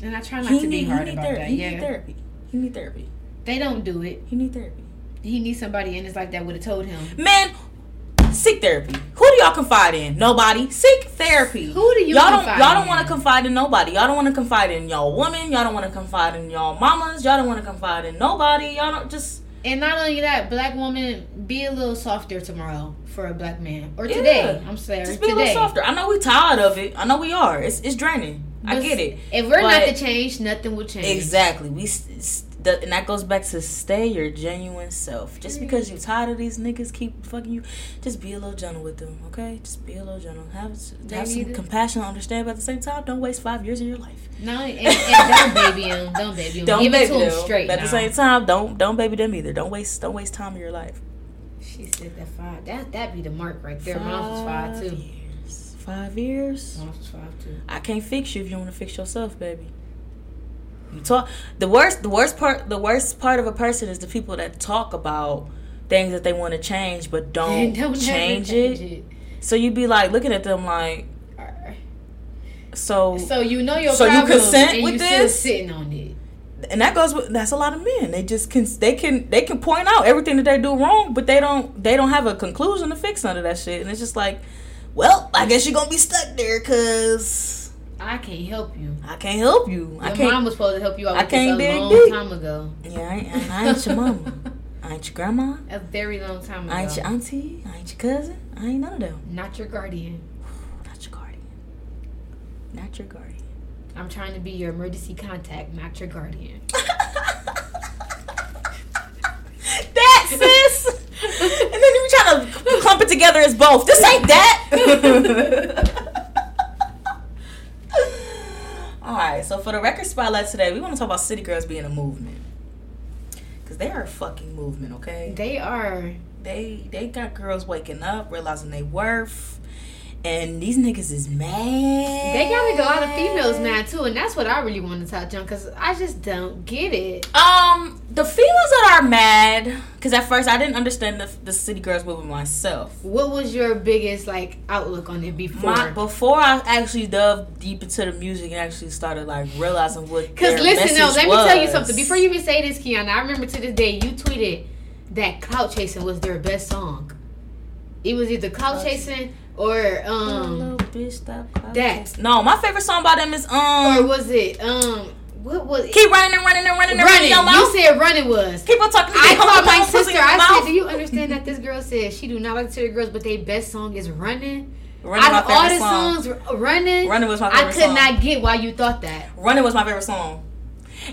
and I try not he to be need, he hard need about therapy. that He yeah need therapy. He need therapy. they don't do it He need therapy. he needs somebody in his life that would have told him Man, seek therapy. Who do y'all confide in? Nobody. Seek therapy. Who do you Y'all don't. Y'all don't want to confide in nobody. Y'all don't want to confide in y'all woman. Y'all don't want to confide in y'all mamas. Y'all don't want to confide in nobody. Y'all don't just. and not only that black woman be a little softer tomorrow for a black man or Yeah. today I'm sorry Just be today a little softer. I know we tired of it. I know we are. It's it's draining. I get it. if we're not But- to change nothing will change Exactly. We the, and that goes back to stay your genuine self. Just because you're tired of these niggas keep fucking you, just be a little gentle with them, okay? Just be a little gentle. Have They have some it. compassion, understand, but at the same time, don't waste five years of your life. no and, and don't baby him don't baby him Don't give baby it to him them. straight But at the same time, don't don't baby them either. Don't waste don't waste time of your life. She said that five. That that be the mark right there. Mine was five too. years. Five years. Mine was five too. I can't fix you if you want to fix yourself, baby. You talk the worst the worst part the worst part of a person is the people that talk about things that they want to change but don't, Don't change, change it. So you'd be like looking at them like so So you know your So you consent with this? Sitting on it. and that goes with that's a lot of men. They just can they can they can point out everything that they do wrong, but they don't they don't have a conclusion to fix none of that shit. And it's just like, well, I guess you're gonna be stuck there because I can't help you. I can't help you. I Your can't. mom was supposed to help you out I with this can't a long deep. time ago. Yeah, I ain't, I ain't your mama. I ain't your grandma. A very long time ago. I ain't your auntie. I ain't your cousin. I ain't none of them. Not your guardian. Not your guardian. Not your guardian. I'm trying to be your emergency contact, not your guardian. that sis. and then you're trying to clump it together as both. This ain't that. All right. So for the record spotlight today, we want to talk about city girls being a movement. Cause they are a fucking movement, okay? They are. They they got girls waking up, realizing they worth, and these niggas is mad. They got like a lot of females mad too, and that's what I really want to touch on because I just don't get it. Um, the females that are mad, because at first I didn't understand the, the city girls movement myself. What was your biggest like outlook on it before? My, before I actually dove deep into the music and actually started like realizing what. Because listen, no, let me tell you something. Before you even say this, Kiana, I remember to this day you tweeted that "Clout Chasing" was their best song. It was either "Clout Clout Chasing" or um, Little bitch, stop that. No, my favorite song by them is um. or was it um, what was it? Keep running and running and running and running. running? Your You mouth. said running was. Keep on talking. I called my sister. I mouth. said, "Do you understand that this girl said she do not like to hear girls, but their best song is running." Running Out my of all favorite the song. songs, running, Running was my favorite. I could song. not get why you thought that. Running was my favorite song,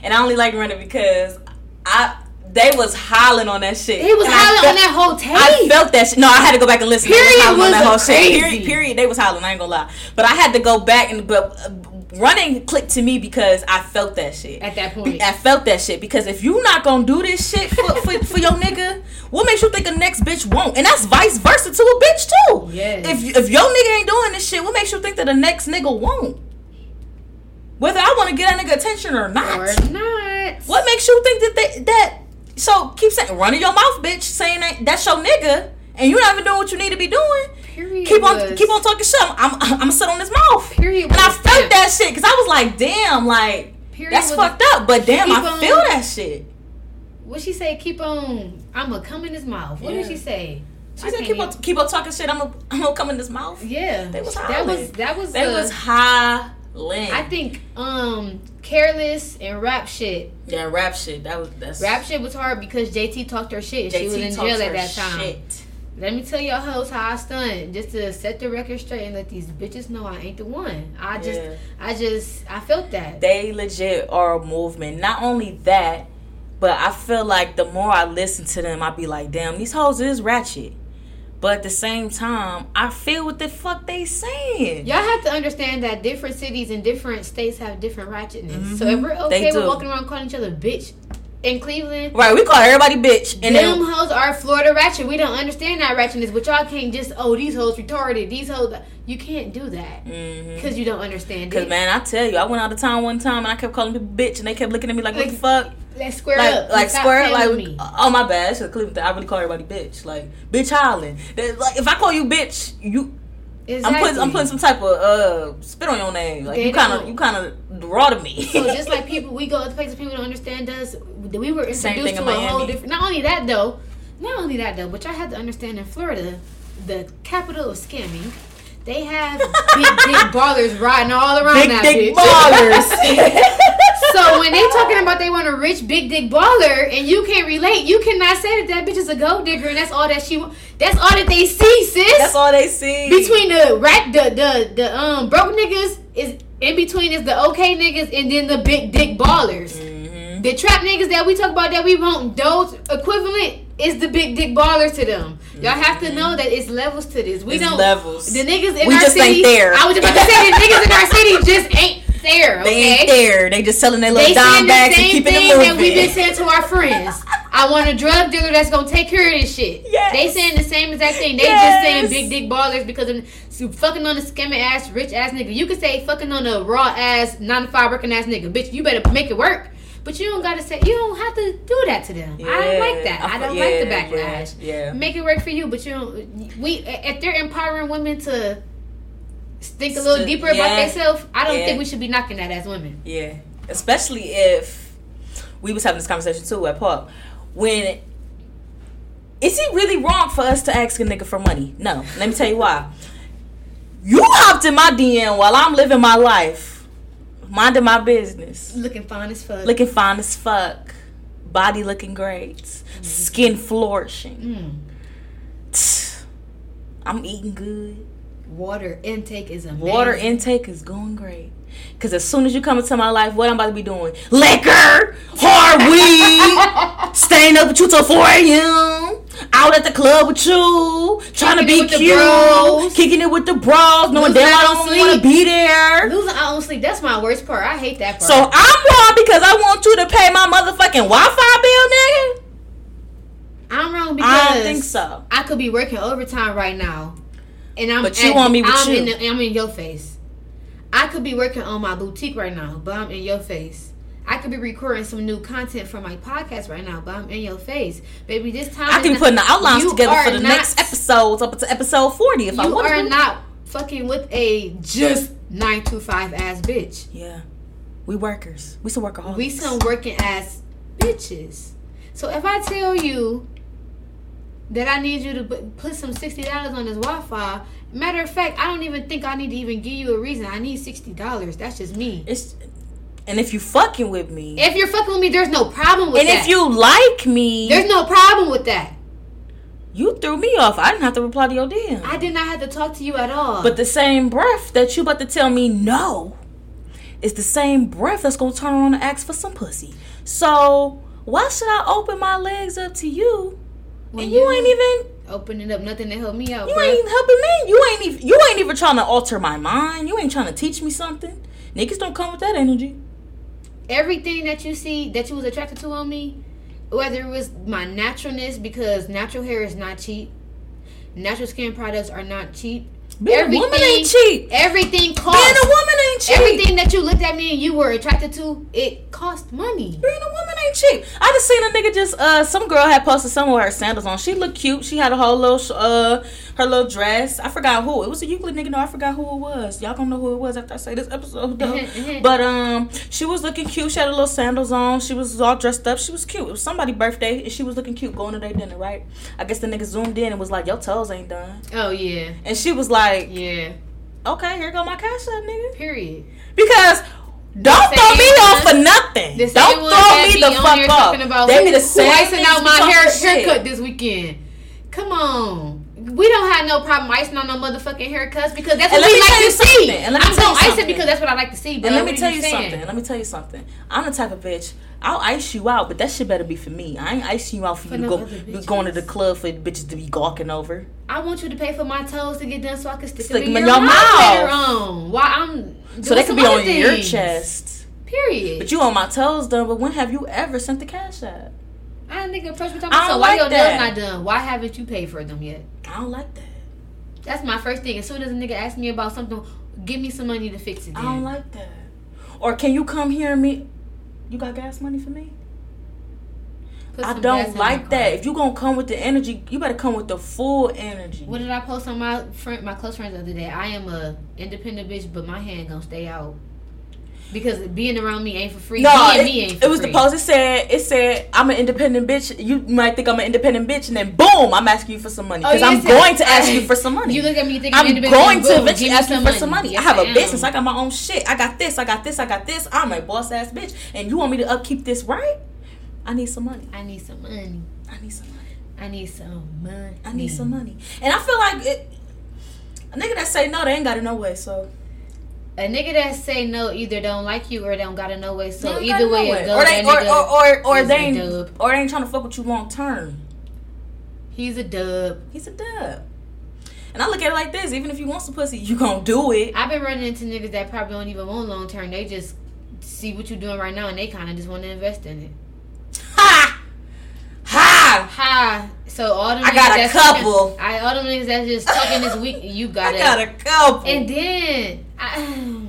and I only like Running because I they was hollering on that shit. He was And I hollering felt- on that whole tape. I felt that shit. No, I had to go back and listen. They Period hollering on was that whole crazy. shit. Period, period. They was hollering. I ain't gonna lie, but I had to go back and but uh, running clicked to me because I felt that shit. At that point. I felt that shit because if you not gonna do this shit for, for, for your nigga, what makes you think a next bitch won't? And that's vice versa to a bitch too. Yes. If if your nigga ain't doing this shit, what makes you think that the next nigga won't? Whether I want to get that nigga attention or not. or not. What makes you think that they, that? So keep saying running your mouth, bitch, saying that that's your nigga, and you're not even doing what you need to be doing. Period. Keep on, was- keep on talking shit. I'm, I'm, I'm gonna sit on his mouth. Period. And I felt that shit because I was like, damn, like Period that's fucked up. But damn, I on- feel that shit. What she say? Keep on. I'ma come in his mouth. What did she say? She I said, keep on, keep on talking shit. I'm gonna, I'm gonna come in his mouth. Yeah. They was that was that was. They uh, was hollering. I think um careless and rap shit. yeah, rap shit. That was that's Rap shit was hard because JT talked her shit. she was in jail at that time. Shit. Let me tell y'all hoes how I stunned just to set the record straight and let these bitches know I ain't the one. I just, Yeah. I just, I felt that. they legit are a movement. Not only that, but I feel like the more I listen to them, I be like, damn, these hoes is ratchet. But at the same time, I feel what the fuck they saying. Y'all have to understand that different cities and different states have different ratchetness. So Mhm. if we're okay with walking around calling each other bitch, in Cleveland. Right, we call everybody bitch. And them then, hoes are Florida ratchet. We don't understand that ratchetness, but y'all can't just oh these hoes retarded. These hoes, you can't do that mm-hmm. because you don't understand. Because man, I tell you, I went out of town one time and I kept calling people bitch, and they kept looking at me like, Like, "What the fuck?" Let's square Like, up. like Stop square, playing like, oh my bad. Shit, Cleveland, I really call everybody bitch. Like, bitch hollering. That- Like, if I call you bitch, you, I'm putting, I'm putting some type of uh spit on your name. Like, They you kind of, you kind of draw to me. so just like people, we go other places, people don't understand us. We were Same introduced thing to in a whole different. Not only that though, not only that though, but y'all had to understand in Florida, the capital of scamming, they have big dick ballers riding all around big that dick bitch. ballers. So when they talking about they want a rich big dick baller and you can't relate, you cannot say that that bitch is a gold digger and that's all that she want. That's all that they see, sis. That's all they see. between the rat, the the the um broke niggas is in between is the okay niggas and then the big dick ballers. Mhm. The trap niggas that we talk about that we want those equivalent is the big dick ballers to them. Y'all have to mm-hmm. know that it's levels to this. We It's don't levels. the niggas in We our just city. ain't there. I was about to say the niggas in our city just ain't there. They ain't there. They just selling their little They dime saying the bags and same keeping thing it that we've been saying to our friends. I want a drug dealer that's gonna take care of this shit. Yes. They saying the same exact thing. They Yes. just saying big dick ballers because of so fucking on a scamming ass rich ass nigga. You could say fucking on a raw ass nine to five working ass nigga. Bitch, you better make it work. But you don't gotta say you don't have to do that to them. I don't like that. I, I- don't like the yeah, backlash. yeah, yeah. Make it work for you, but you don't. We if they're empowering women to think a little deeper about themselves, I don't yeah. think we should be knocking that as women. Yeah, especially if we was having this conversation too at Park. When is it really wrong for us to ask a nigga for money? No. Let me tell you why. You hopped in my DM while I'm living my life, minding my business, Looking fine as fuck. looking fine as fuck, body looking great, skin flourishing. Mm. I'm eating good. Water intake is amazing. Water intake is going great. Cause as soon as you come into my life, what I'm about to be doing? Liquor, hard weed, staying up with you till 4 a.m. Out at the club with you, trying to Kicking be cute, kicking it with the bros, knowing damn out I don't sleep. want to be there. Losing I don't sleep. That's my worst part. I hate that part. So I'm wrong because I want you to pay my motherfucking Wi-Fi bill, nigga. I'm wrong because I don't think so. I could be working overtime right now, and I'm. But you at- want me with I'm you. In the, I'm in your face. I could be working on my boutique right now, but I'm in your face. I could be recording some new content for my podcast right now, but I'm in your face, baby. This time I can put the outlines together for the not- next episodes up to episode 40 if I want to. You want are to. not fucking with a just nine to five ass bitch. Yeah. We workers. We some workaholics. We some working ass bitches. So if I tell you that I need you to put- some sixty dollars on this Wi-Fi, matter of fact, I don't even think I need to even give you a reason. I need sixty dollars. That's just me. It's and if you fucking with me, If you're fucking with me, there's no problem with and that. And if you like me, there's no problem with that. you threw me off. I didn't have to reply to your DM. I did not have to talk to you at all. but the same breath that you about to tell me no, is the same breath that's gonna turn around and ask for some pussy. So why should I open my legs up to you? When and you, ain't even opening up nothing to help me out, you bruh. ain't even helping me. You ain't even you ain't even trying to alter my mind. You ain't trying to teach me something. Niggas don't come with that energy. everything that you see that you was attracted to on me, whether it was my naturalness because natural hair is not cheap, natural skin products are not cheap. Being a woman ain't cheap. Everything costs. Being a woman ain't cheap. Everything that you looked at me and you were attracted to, it cost money. Being a woman ain't cheap. I just seen a nigga just uh some girl had posted some of her sandals on. She looked cute. She had a whole little uh her little dress. I forgot who. It was a Euclid nigga. No, I forgot who it was. Y'all gonna know who it was after I say this episode though. but um she was looking cute. She had a little sandals on. She was all dressed up. She was cute. It was somebody's birthday and she was looking cute going to their dinner, right? I guess the nigga zoomed in and was like, Your toes ain't done. Oh yeah, And she was like, yeah. Okay, here go my cash up, nigga. Period. Because don't throw me off for nothing. Don't throw me the fuck off. about They be the same out my hair haircut this weekend. Come on. We don't have no problem icing on no motherfucking haircuts because that's what we like to see. And let me I'm tell you gonna ice it something. because that's what I like to see. Bro. And let me tell you saying? something. Let me tell you something. I'm the type of bitch. I'll ice you out, but that shit better be for me. I ain't icing you out for, For you to go be going to the club for bitches to be gawking over. I want you to pay for my toes to get done so I can stick, Stick them in your, your mouth. While I'm So they can some be on your chest. Period. But you on my toes done. But when have you ever sent the cash out? I think approach me talking about so why like your that. nails not done? Why haven't you paid for them yet? I don't like that. That's my first thing. As soon as a nigga asks me about something, give me some money to fix it. I don't like that. Or can you come here and me? You got gas money for me? I don't like that. If you gonna come with the energy, you better come with the full energy. What did I post on my friend, my close friends the other day? I am a independent bitch, but my hand gonna stay out because being around me ain't for free. No, it, me ain't it was free. the post. It said, "It said I'm an independent bitch. You might think I'm an independent bitch, and then boom, I'm asking you for some money Oh, because I'm it said- going to ask you for some money. You look at me thinking I'm independent, going to eventually ask you for some money. Yes, I have a am. business. I got my own shit. I got this. I got this. I got this. I'm a boss ass bitch, and you want me to upkeep this right? I need some money. I need some money. I need some money. I need some money. I need some money. And I feel like it, a nigga that say no, they ain't got it no way. So A nigga that say no either don't like you or don't got a no way. So They either way it goes, or they or or or, or they ain't dub. or they ain't trying to fuck with you long term. He's a dub. He's a dub. And I look at it like this: even if you want some pussy, you gonna do it. I've been running into niggas that probably don't even want long term. They just see what you're doing right now and they kind of just want to invest in it. Ha, ha. Ha! So all them I niggas got a that's couple. Talking, I all them niggas that's just talking this week. You got I it. I got a couple. And then I,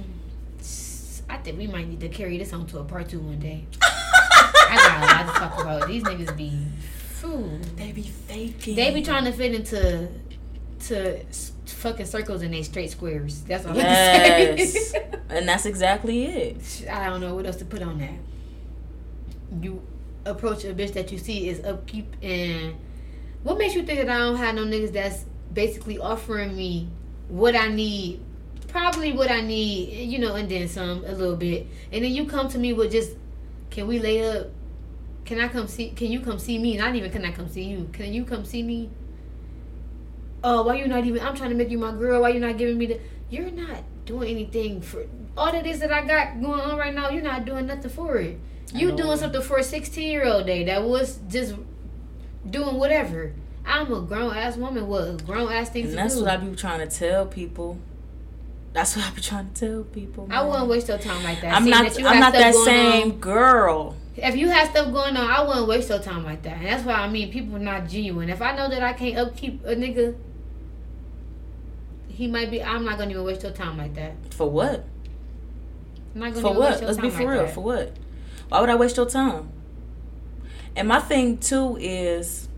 I think we might need to carry this on to a part two one day. I got a lot to talk about. These niggas be, fool. they be faking. They be trying to fit into to fucking circles and they straight squares. That's all I'm saying. and that's exactly it. I don't know what else to put on that. You approach a bitch that you see is upkeep and what makes you think that I don't have no niggas that's basically offering me what I need, probably what I need, you know, and then some a little bit, and then you come to me with just, can we lay up? Can I come see? Can you come see me? Not even can I come see you? Can you come see me? Oh, why you not even? I'm trying to make you my girl. Why you not giving me the? You're not doing anything for all of this that I got going on right now. You're not doing nothing for it. You doing something for a 16 year old day that was just doing whatever. I'm a grown ass woman with grown ass things And that's do. what I be trying to tell people. That's what I be trying to tell people. I wouldn't waste your time like that. I'm Seeing not. that you I'm not that same on. girl. If you have stuff going on, I wouldn't waste your time like that. And that's why I mean people are not genuine. If I know that I can't upkeep a nigga, he might be. I'm not gonna even waste your time like that. For what? I'm not gonna For what? Let's be for like real. that. For what? Why would I waste your time? And my thing too is,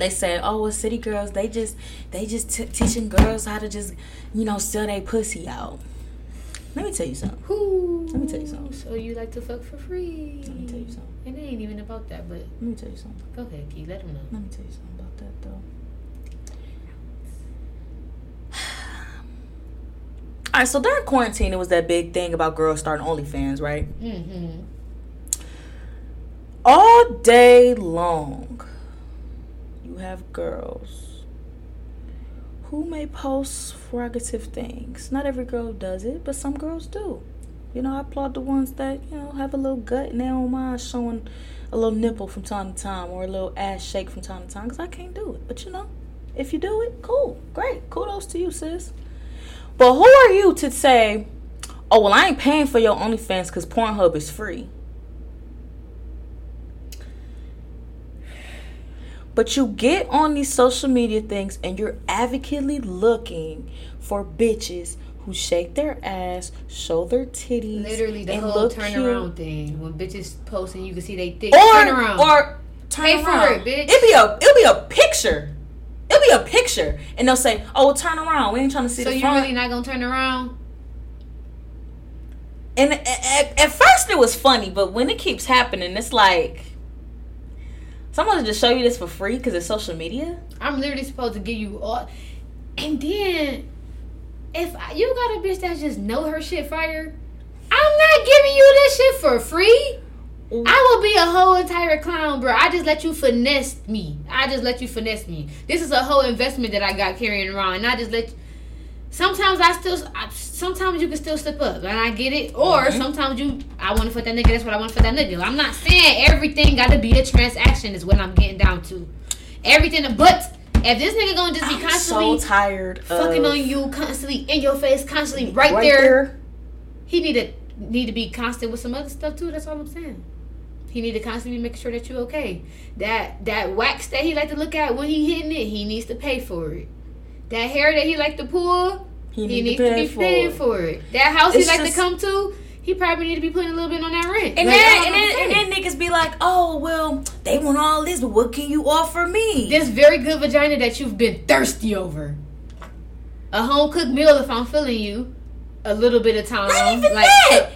they say, oh, well, city girls, they just, they just t- teaching girls how to just, you know, sell their pussy out. Let me tell you something. Let me tell you something. So you like to fuck for free? Let me tell you something. And it ain't even about that, but Let me tell you something. go ahead, Key. Let them know. Let me tell you something about that though. All right, so during quarantine, it was that big thing about girls starting OnlyFans, right? Mm-hmm. all day long have girls who may post prerogative things. Not every girl does it but some girls do. You know i applaud the ones that you know have a little gut and they don't mind showing a little nipple from time to time or a little ass shake from time to time because i can't do it. But you know if you do it cool. Great. Kudos to you sis. But who are you to say oh well i ain't paying for your onlyfans because pornhub is free But you get on these social media things and you're advocately looking for bitches who shake their ass, show their titties, Literally the and whole turnaround cute. thing. When bitches post and you can see they thick. Or turn around. or turn Pay for around. it, bitch. It'll be a it'll be a picture. It'll be a picture, and they'll say, "Oh, well, turn around. We ain't trying to see so the So you front." really not gonna turn around? and at, at, at first it was funny, but when it keeps happening, it's like someone just show you this for free because it's social media. I'm literally supposed to give you all. And then, if I- you got a bitch that just know her shit fire, I'm not giving you this shit for free. I will be a whole entire clown, bro. I just let you finesse me. I just let you finesse me. This is a whole investment that I got carrying around, and I just let. Sometimes I still, I, sometimes you can still slip up, and I get it. Or Mhm. sometimes you, I want to fuck that nigga. That's what I want to fuck that nigga. I'm not saying everything got to be a transaction. Is what I'm getting down to. Everything, but if this nigga gonna just be I'm constantly so tired fucking on you, constantly in your face, constantly right, there, he need to need to be constant with some other stuff too. That's all I'm saying. He need to constantly make sure that you okay. That that wax that he like to look at when he hitting it, he needs to pay for it. That hair that he like to pull, he, He he need needs to be for paying for it. That house It's he like just- to come to, he probably need to be putting a little bit on that rent. And Like, then, and then, and then niggas be like, oh, well, they want all this, but what can you offer me? this very good vagina that you've been thirsty over. A home cooked meal if I'm feeling you. A little bit of time. Not even like that.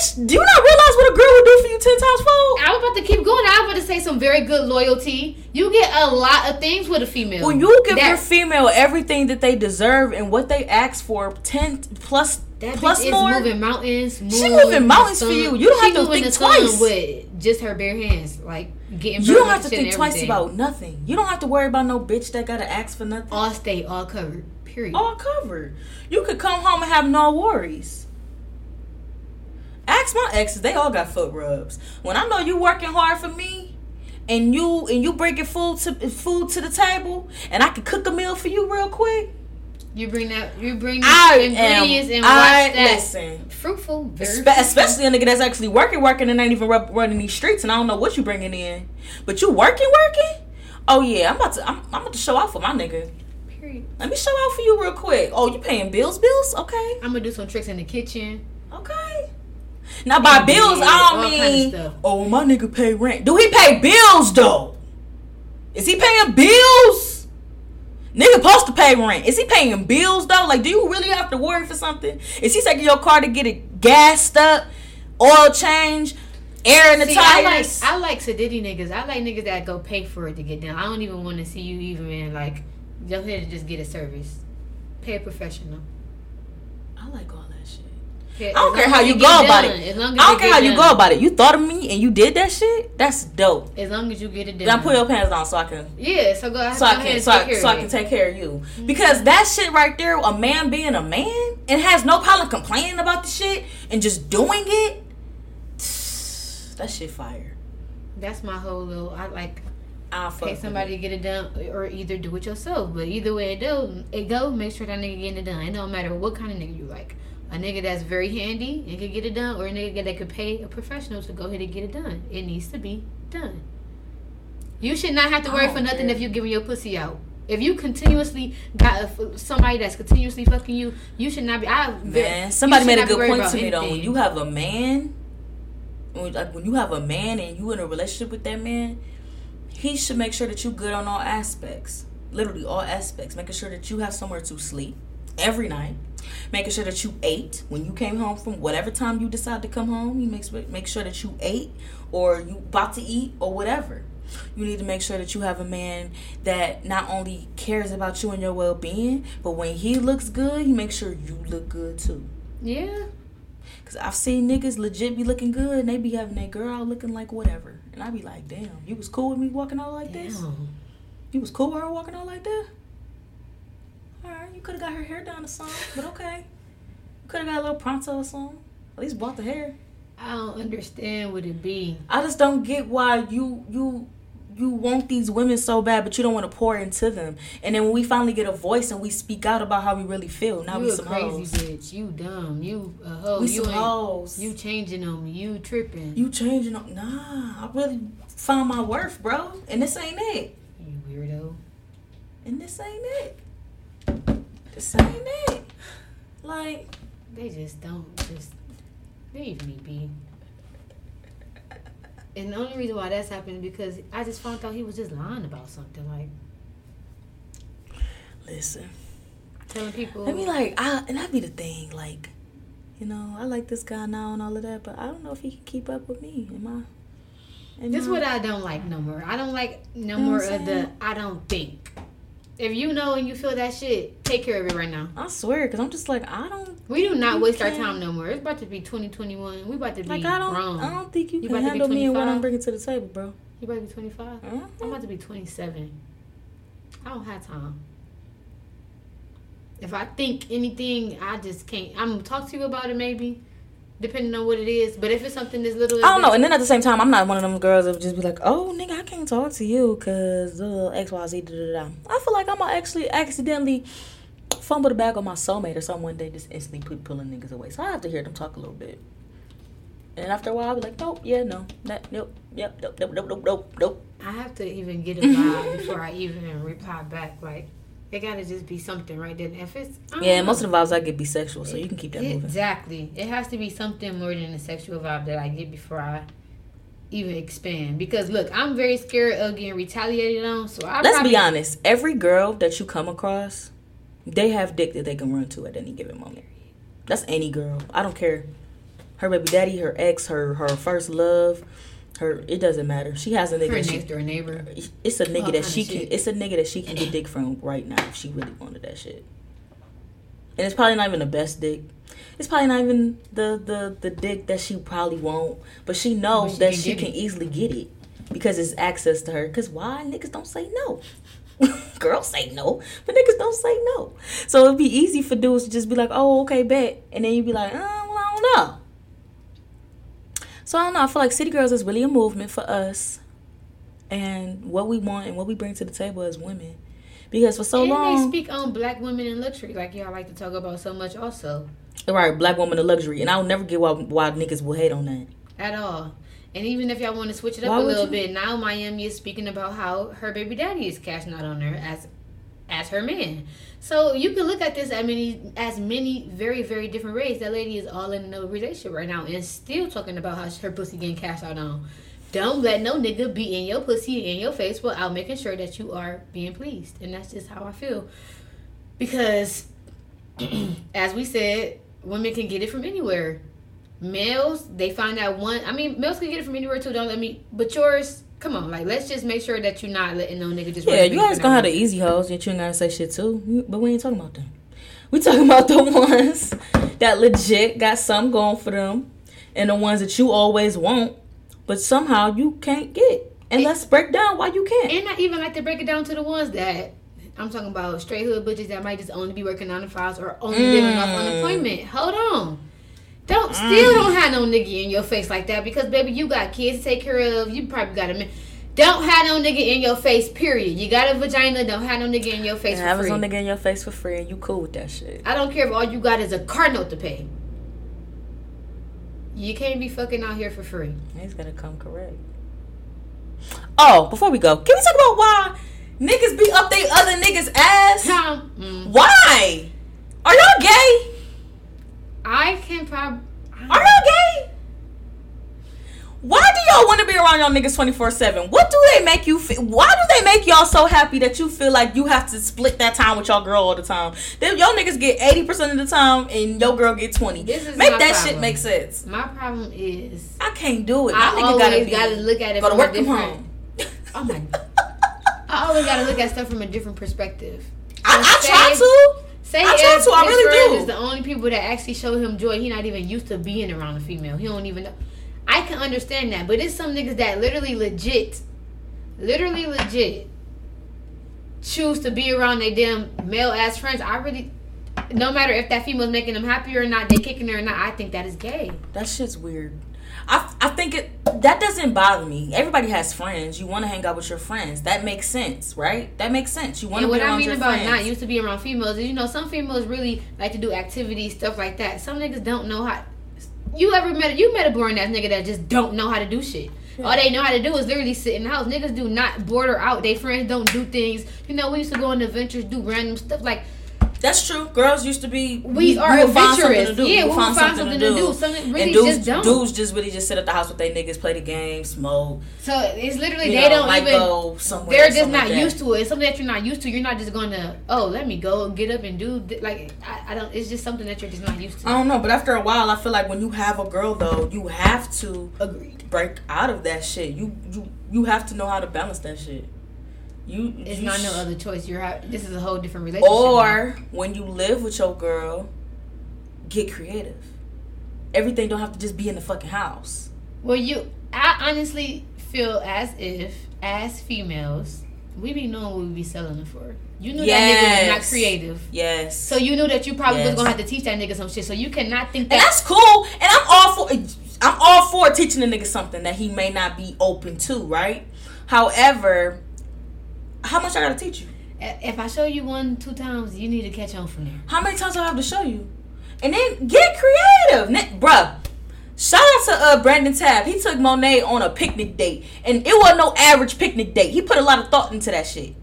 Bitch? Do you not realize what a girl will do for you ten times fold? I was about to keep going. I was about to say some very good loyalty. You get a lot of things with a female. When you give your female everything that they deserve and what they ask for, ten plus that plus bitch is moving mountains. She moving mountains for you. You don't She have to moving think twice. with just her bare hands, like getting. You don't have to think twice about nothing. You don't have to worry about no bitch that gotta ask for nothing. all state, all covered. Period. all covered. You could come home and have no worries. Ask my exes; they all got foot rubs. When I know you working hard for me, and you and you bringing food to food to the table, and I can cook a meal for you real quick. You bring that. You bring I the ingredients am. and I watch that. listen. Fruitful, Espe- especially a nigga that's actually working, working, and ain't even rub- running these streets, and I don't know what you bringing in, but you working, working. Oh yeah, I'm about to. I'm, I'm about to show out for my nigga. Period. Let me show out for you real quick. Oh, you paying bills? Bills? Okay. I'm gonna do some tricks in the kitchen. Now by Yeah, bills, I don't kind of mean oh my nigga pay rent. Do he pay bills though? Is he paying bills? Nigga supposed to pay rent. Is he paying bills though? Like, do you really have to worry for something? Is he taking your car to get it gassed up, oil change, air in the See, I like? I like sedity niggas. I like niggas that go pay for it to get done. I don't even want to see you even in like go ahead and just get a service. Pay a professional. I like all Pay- I don't care how you go about it. As long as I don't care how you go about it. You thought of me and you did that shit. That's dope. As long as you get it done. Now put your pants on so I can yeah, so go, so I can and so take I, care so I can take care of you mm-hmm. because that shit right there, a man being a man and has no problem complaining about the shit and just doing it. That shit fire. That's my whole little. I like I fuck pay somebody to get it done, or either do it yourself. But either way it do, it go. Make sure that nigga getting it done. It don't matter what kind of nigga you like. A nigga that's very handy and can get it done, or a nigga that could pay a professional to go ahead and get it done. It needs to be done. You should not have to worry don't for nothing if you're giving your pussy out. If you continuously got a, somebody that's continuously fucking you, you should not be. I Man, somebody made a good point to me though. When you have a man, when, like when you have a man and you in a relationship with that man, he should make sure that you're good on all aspects. Literally all aspects. Making sure that you have somewhere to sleep every night. Making sure that you ate when you came home from whatever time you decide to come home. You make make sure that you ate or you about to eat or whatever. You need to make sure that you have a man that not only cares about you and your well being, but when he looks good, he makes sure you look good too. yeah. Cause I've seen niggas legit be looking good and they be having their girl looking like whatever. And I be like, damn, you was cool with me walking out like this? Damn. You was cool with her walking out like that? Alright, you could have got her hair done or something, but okay. You could have got a little pronto or something. At least bought the hair. I don't understand what it be. I just don't get why you you you want these women so bad, but you don't want to pour into them. And then when we finally get a voice and we speak out about how we really feel, now you we some crazy hoes. bitch. You dumb. You a hoe. We you some hoes. You changing on me. You tripping. You changing up? Nah, I really found my worth, bro. And this ain't it. You weirdo. And this ain't it. This ain't it. Like, They just don't just leave me be. And the only reason why that's happening is because I just found out he was just lying about something, like listen. telling people. I mean, like, I and that be the thing. Like, you know, I like this guy now and all of that, but I don't know if he can keep up with me. Am I? Am This is I- what I don't like no more. I don't like no You know more of the? I don't think. If you know and you feel that shit, take care of it right now. I swear, because I'm just like, I don't. We do not waste our can't- time no more. It's about to be 2021. We about to be Like, I don't. grown. I don't think you, You can about to be handle me and what I'm bringing to the table, bro. You about to be 25? Uh-huh. I'm about to be 27. I don't have time. If I think anything, I just can't. I'm gonna talk to you about it maybe, depending on what it is. But if it's something that's little, I don't know. And then at the same time, I'm not one of them girls that would just be like, oh, nigga, I can't talk to you because uh, X, Y, Z, da, da, da. I feel like I'm actually accidentally fumble the bag on my soulmate or something one day, just instantly put pulling niggas away. So I have to hear them talk a little bit. And after a while, I'll be like, nope, yeah, no, that, nope, yep, nope, nope, nope, nope, nope, nope. I have to even get a vibe before I even reply back. Like, it gotta just be something right then. If it's yeah, know. most of the vibes I get be sexual, so you can keep that moving. Exactly, it has to be something more than a sexual vibe that I get before I even expand. Because look, I'm very scared of getting retaliated on. So I let's probably, be honest. Every girl that you come across, they have dick that they can run to at any given moment. That's any girl. I don't care her baby daddy, her ex, her her first love, her it doesn't matter. She has a nigga. Her next door neighbor. It's a nigga that she can. Shit. It's a nigga that she can get dick from right now if she really wanted that shit. And it's probably not even the best dick. It's probably not even the the the dick that she probably won't. But she knows she that can she can it. easily get it because it's access to her. Cause why niggas don't say no. Girls say no, but niggas don't say no. So it'd be easy for dudes to just be like, "Oh, okay, bet," and then you'd be like, "Oh, well, I don't know." So I don't know. I feel like City Girls is really a movement for us, and what we want and what we bring to the table as women. Because for so and long, they speak on black women in luxury, like y'all like to talk about so much, also. Right, black women in luxury, and I'll never get why why niggas will hate on that at all. And even if y'all want to switch it up why a little you? bit, now Miami is speaking about how her baby daddy is cashing out on her as as her man. So you can look at this as many as many very very different ways. That lady is all in another relationship right now and still talking about how her pussy getting cashed out on. Don't let no nigga be in your pussy in your face without making sure that you are being pleased, and that's just how I feel. Because, as we said, women can get it from anywhere. Males, they find out one. I mean, males can get it from anywhere too. Don't let me. But yours, Come on, like let's just make sure that you're not letting no nigga just. Yeah, you guys gonna have the easy hoes that you ain't gotta say shit too. But we ain't talking about them. We talking about the ones that legit got some going for them, and the ones that you always want, but somehow you can't get. And, and let's break down why you can't. And I even like to break it down to the ones that I'm talking about straight hood bitches that might just only be working on the files or only mm. living off unemployment. Hold on. Don't mm-hmm. still don't have no nigga in your face like that because baby, you got kids to take care of. You probably got a man. Don't have no nigga in your face. Period. You got a vagina. Don't have no nigga in your face and for free. Have no nigga in your face for free, and you cool with that shit. I don't care if all you got is a car note to pay. You can't be fucking out here for free. He's gonna come correct. Oh, before we go, can we talk about why niggas be up they other niggas ass? Mm. Why? Are y'all gay? I can probably. Are y'all gay? Why do y'all want to be around y'all niggas 24 7? What do they make you feel? Why do they make y'all so happy that you feel like you have to split that time with y'all girl all the time? Then y'all niggas get 80% of the time and your girl get 20. This is make that problem. shit make sense. My problem is. I can't do it. My I always gotta, be, gotta look at it go from to work a different. From home. oh my. god! I always gotta look at stuff from a different perspective. I, I try to. Say I try to. I really do. Is the only people that actually show him joy. He not even used to being around a female. He don't even know. I can understand that, but it's some niggas that literally legit, literally legit, choose to be around their damn male ass friends. I really, no matter if that female's making them happy or not, they kicking her or not, I think that is gay. That shit's weird. I, I think it that doesn't bother me. Everybody has friends. You want to hang out with your friends. That makes sense, right? That makes sense. You want to be around females. What I mean your about friends. not used to be around females is you know some females really like to do activities stuff like that. Some niggas don't know how. You ever met you met a boring ass nigga that just don't know how to do shit. All they know how to do is literally sit in the house. Niggas do not border out. They friends don't do things. You know, we used to go on adventures, do random stuff like that's true. Girls used to be. We, are adventurous. Yeah, we'll find, something, something, to do. do. Something really and dudes, just don't. Dudes just really just sit at the house with their niggas, play the game, smoke. So it's literally they know, don't even. Go somewhere, they're just not like used to it. It's something that you're not used to. You're not just going to. Oh, let me go get up and do like I, I don't. It's just something that you're just not used to. I don't know, but after a while, I feel like when you have a girl though, you have to agree break out of that shit. You you you have to know how to balance that shit. You it's you not sh- no other choice. You're ha- this is a whole different relationship. Or now. when you live with your girl, get creative. Everything don't have to just be in the fucking house. Well, you, I honestly feel as if as females, we be knowing what we be selling it for. You knew yes. that nigga was not creative. Yes. So you knew that you probably yes. was gonna have to teach that nigga some shit. So you cannot think that. And that's cool. And I'm all for. I'm all for teaching a nigga something that he may not be open to, right? However, how much I gotta teach you? If I show you one, two times, you need to catch on from there. How many times do I have to show you? And then get creative, Nick, bruh. Shout out to uh, Brandon Tab. He took Monet on a picnic date, and it wasn't no average picnic date. He put a lot of thought into that shit.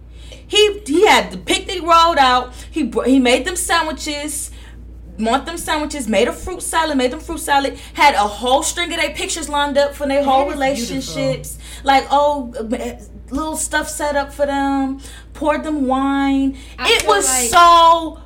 He he had the picnic rolled out. He he made them sandwiches. Want them sandwiches? Made a fruit salad. Made them fruit salad. Had a whole string of their pictures lined up for their whole relationships. Like oh, little stuff set up for them. Poured them wine. I it was like- so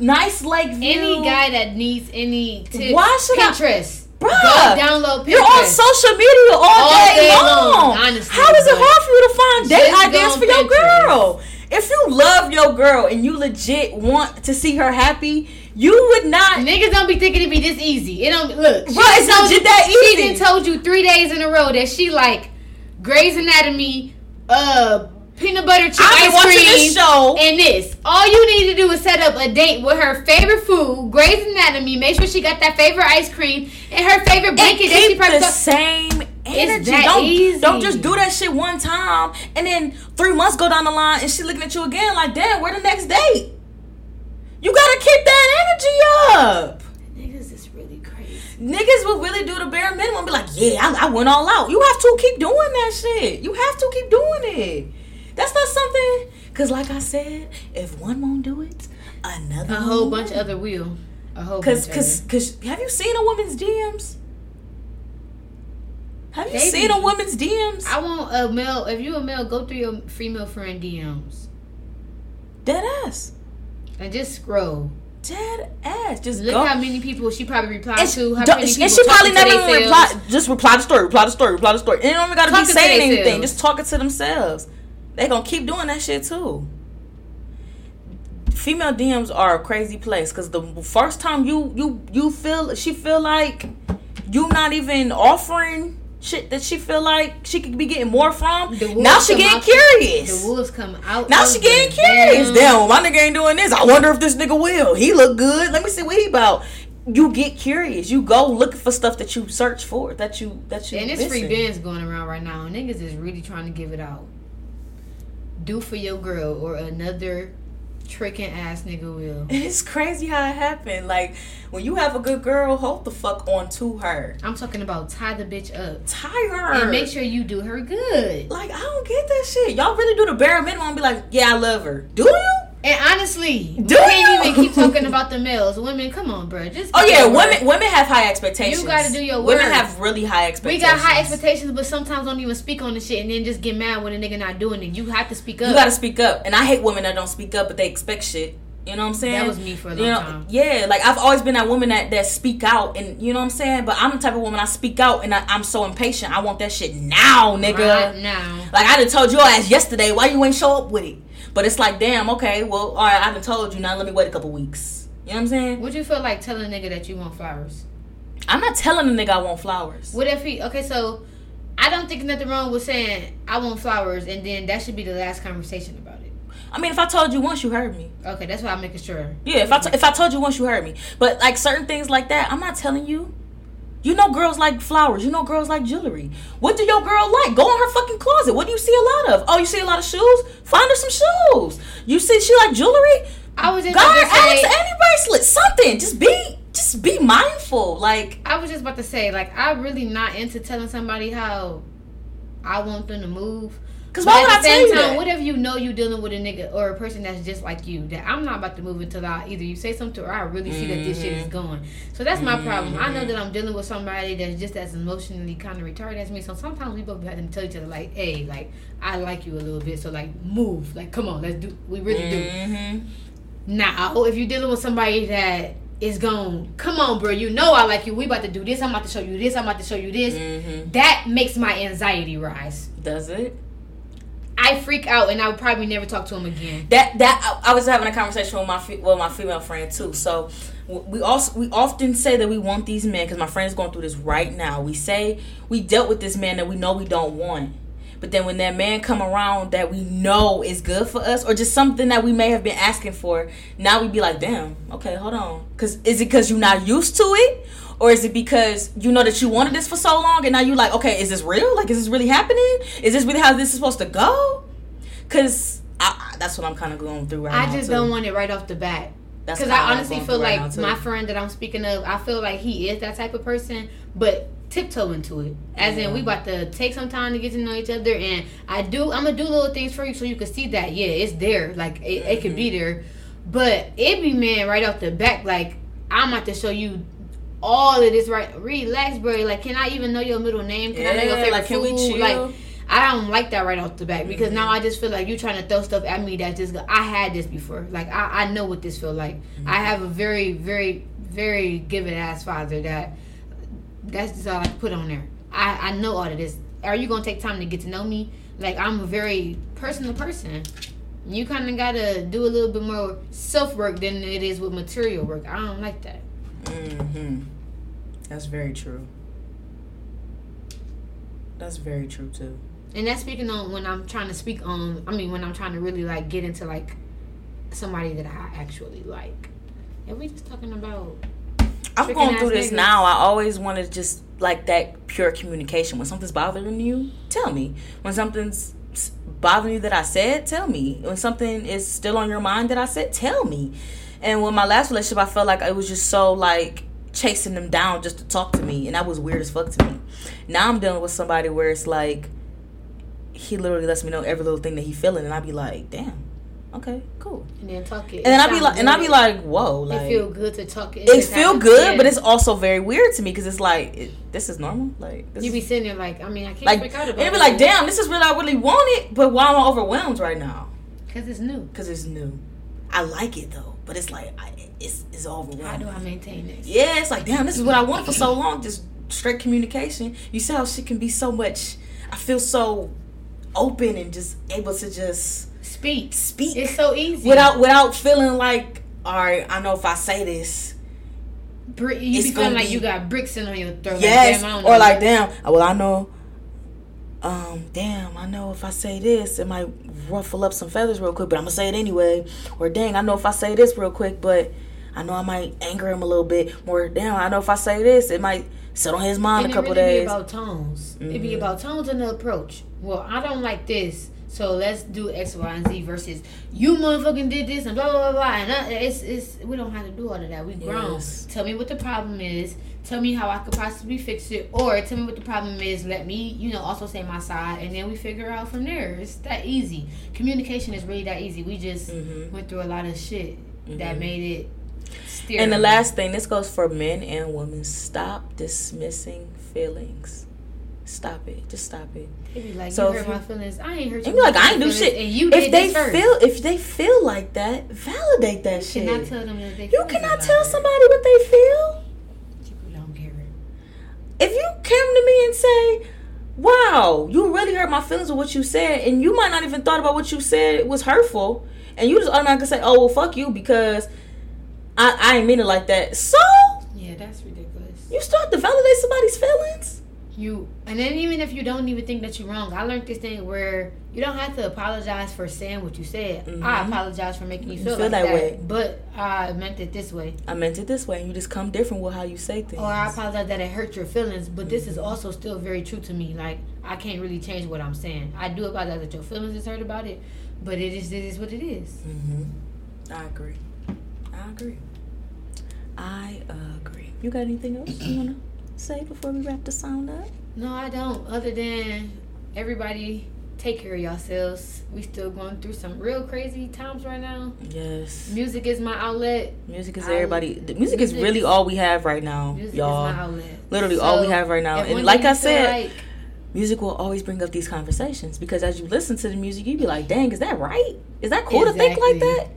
nice lake view. Any guy that needs any tips, Why should I- Pinterest. Bruh, Go download Pinterest. You're on social media all, All day, day long. long, honestly, How is it hard for you to find date ideas for your girl? If you love your girl and you legit want to see her happy, you would not. Niggas don't be thinking it'd be this easy. It don't look. she Bruh, it's not just that She easy. done told you three days in a row that she like Grey's Anatomy, uh, peanut butter chip I've ice watching cream, this show. and this. All you need to do is set up a date with her favorite food, Grey's Anatomy. Make sure she got that favorite ice cream and her favorite and blanket that she probably the got. same energy. that don't, easy. don't just do that shit one time and then three months go down the line and she looking at you again like, damn, where the next date? You gotta keep that energy up. Niggas is really crazy. Niggas will really do the bare minimum. Be like, yeah, I, I went all out. You have to keep doing that shit. You have to keep doing it. That's not something. Cause like I said, if one won't do it, another. A whole bunch of other will. A whole Cause, bunch cause, of cause, have you seen a woman's DMs? Have you They seen be- a woman's DMs? I want a male. If you a male, go through your female friend DMs Dead ass. and just scroll. Dead ass. Just Look go. how many people she probably replied and, to. How many and people she probably never even reply. Just reply the story. Reply the story. Reply the story. And they don't even gotta Talking be saying anything. themselves. Just talking to themselves. They gonna keep doing that shit too. Female DMs are a crazy place because the first time you you you feel she feel like you not even offering shit that she feel like she could be getting more from. Now she getting curious. The wolves come out. Now she getting curious. damn- my nigga ain't doing this. I wonder if this nigga will. He look good. Let me see what he about. You get curious. You go looking for stuff that you search for. That you that you. And it's free bins going around right now. Niggas is really trying to give it out. Do for your girl or another tricking ass nigga will. It's crazy how it happened. Like when you have a good girl, hold the fuck on to her. I'm talking about tie the bitch up Tie her. and make sure you do her good. Like I don't get that shit. Y'all really do the bare minimum and be like, yeah, I love her. Do you? And honestly, we Do can't you? even keep talking about the males. Women, come on, bro. Just Oh yeah, women women have high expectations. You gotta do your work. Women have really high expectations. We got high expectations, but sometimes don't even speak on the shit and then just get mad when a nigga not doing it. You have to speak up. You gotta speak up, and I hate women that don't speak up, but they expect shit. You know what I'm saying? That was me for a long you know, time. Yeah, like I've always been that woman that that speak out, and you know what I'm saying. But I'm the type of woman I speak out, and I, I'm so impatient. I want that shit now, nigga. Right now. Like I done told your ass yesterday, why you ain't show up with it? But it's like, damn, okay, well, all right, I done told you. Now let me wait a couple weeks. You know what I'm saying? Would you feel like telling a nigga that you want flowers? I'm not telling the nigga I want flowers. What if he? Okay, so I don't think nothing wrong with saying I want flowers, and then that should be the last conversation about. I mean, if I told you once, you heard me. Okay, that's why I'm making sure. Yeah, if I t- if I told you once, you heard me. But like certain things like that, I'm not telling you. You know, girls like flowers. You know, girls like jewelry. What do your girl like? Go in her fucking closet. What do you see a lot of? Oh, you see a lot of shoes. Find her some shoes. You see she like jewelry. I was just Got about to say. Alex any bracelet. Something. Just be just be mindful. Like I was just about to say, like, I'm really not into telling somebody how I want them to move. Cause But why would I tell you time, that? what if you know you dealing with a nigga or a person that's just like you? That I'm not about to move until I either you say something or I really see that this shit is Mm-hmm. going. So that's my problem. I know that I'm dealing with somebody that's just as emotionally kind of retarded as me. So sometimes we both have to tell each other like, "Hey, like I like you a little bit, so like move, like come on, let's do. We really do." Mhm. Now, if you're dealing with somebody that is gone. come on, bro, you know I like you. We about to do this. I'm about to show you this. I'm about to show you this. Mhm. That makes my anxiety rise. Does it? I freak out and I would probably never talk to him again. that that I, was having a conversation with my with my female friend too. So we also we often say that we want these men because my friend is going through this right now. We say we dealt with this man that we know we don't want, but then when that man come around that we know is good for us or just something that we may have been asking for, now we be like, damn, okay, hold on, because is it because you're not used to it? Or is it because you know that you wanted this for so long and now you're like, okay, is this real? Like, is this really happening? Is this really how this is supposed to go? Cause I, that's what I'm kind of going through right now. I now. just too. don't want it right off the bat. That's Because I honestly feel right like my friend that I'm speaking of, I feel like he is that type of person, but tiptoe into it. As in, we about to take some time to get to know each other, and I do. I'm gonna do little things for you so you can see that yeah, it's there. Like it, it could Mm-hmm. be there, but it be man right off the back. Like I'm about to show you. All of this, right? Relax, bro. Like, can I even know your middle name? Can I know your Yeah, favorite like, can we food? chill? Like, I don't like that right off the back because now mm-hmm. I just feel like you're trying to throw stuff at me that just I had this before. Like I, I know what this feel like. I mm-hmm. have a very very very giving ass father that that's just all I put on there. I I know all of this. Are you gonna take time to get to know me? Like I'm a very personal person. You kind of gotta do a little bit more self work than it is with material work. I don't like that. Hmm That's very true. That's very true too. And that's speaking on when I'm trying to speak on. I mean, when I'm trying to really like get into like somebody that I actually like. And we just talking about. I'm going through this niggas. now. I always wanted to just like that pure communication. When something's bothering you, tell me. When something's bothering you that I said, tell me. When something is still on your mind that I said, tell me. And with my last relationship, I felt like it was just so like chasing them down just to talk to me, and that was weird as fuck to me. Now I'm dealing with somebody where it's like he literally lets me know every little thing that he feeling, and I'd be like, damn, okay, cool. And then talk it. And then It I be like, and I be like, whoa, like it feel good to talk it. it feel good, but it's also very weird to me because it's like it, this is normal. Like this You be sitting there like, I mean, I can't like freak out and about it be like, damn, this is what I really wanted, but why am I overwhelmed right now? because it's new. Because it's new. I like it though, but it's like I, it's it's How do I maintain this? Yeah, it's like damn, this is what I wanted for so long. Just straight communication. You see how she can be so much. I feel so open and just able to just Speak. speak It's so easy. without without feeling like all right. I know if I say this, Bri- you be feeling like be- you got bricks in on your throat. Yes, like, damn, I don't or know. like damn. Well, I know. Um, damn, I know if I say this, it might ruffle up some feathers real quick, but I'm gonna say it anyway. Or dang, I know if I say this real quick, but I know I might anger him a little bit. Or damn, I know if I say this, it might sit on his mind And a couple really days. Be about tones. It be Mhm. about tones and the approach. Well, I don't like this, so let's do X, Y, and Z versus you motherfucking did this and blah blah blah blah. And uh, it's it's we don't have to do all of that. We grown. Yes. Tell me what the problem is. Tell me how I could possibly fix it, or tell me what the problem is. Let me, you know, also say my side, and then we figure out from there. It's that easy. Communication is really that easy. We just Mhm. went through a lot of shit that Mhm. made it. Steer And the last thing, this goes for men and women. Stop dismissing feelings. Stop it. Just stop it. They be like, So you if hurt you- my feelings. I ain't hurt And your be like, I ain't do shit. And you if did they this first. feel, if they feel like that, validate that You shit. cannot tell them that they you cannot tell somebody what they feel. hurt. People don't care. If you come to me and say, "Wow, you really hurt my feelings with what you said," and you might not even thought about what you said was hurtful, and you just automatically say, "Oh well, fuck you," because I I ain't mean it like that. So Yeah, that's ridiculous. you start to validate somebody's feelings. You and then even if you don't even think that you're wrong, I learned this thing where you don't have to apologize for saying what you said. I Mhm. apologize for making you You feel, feel like that that, way. but I meant it this way. I meant it this way, and you just come different with how you say things. Or I apologize that it hurt your feelings, but this is Mm-hmm. also still very true to me. Like I can't really change what I'm saying. I do apologize that your feelings is hurt about it, but it is it is what it is. hmm I agree. I agree. I agree. You got anything else you wanna say before we wrap the sound up? No, I don't. Other than everybody take care of yourselves. We still going through some real crazy times right now. Yes. Music is my outlet. Music is I- everybody. The music is really all we have right now, Music y'all. is my outlet. Literally all we have right now. And like I said, like- music will always bring up these conversations because as you listen to the music, you be like, "Dang, is that right? Is that cool to think like that?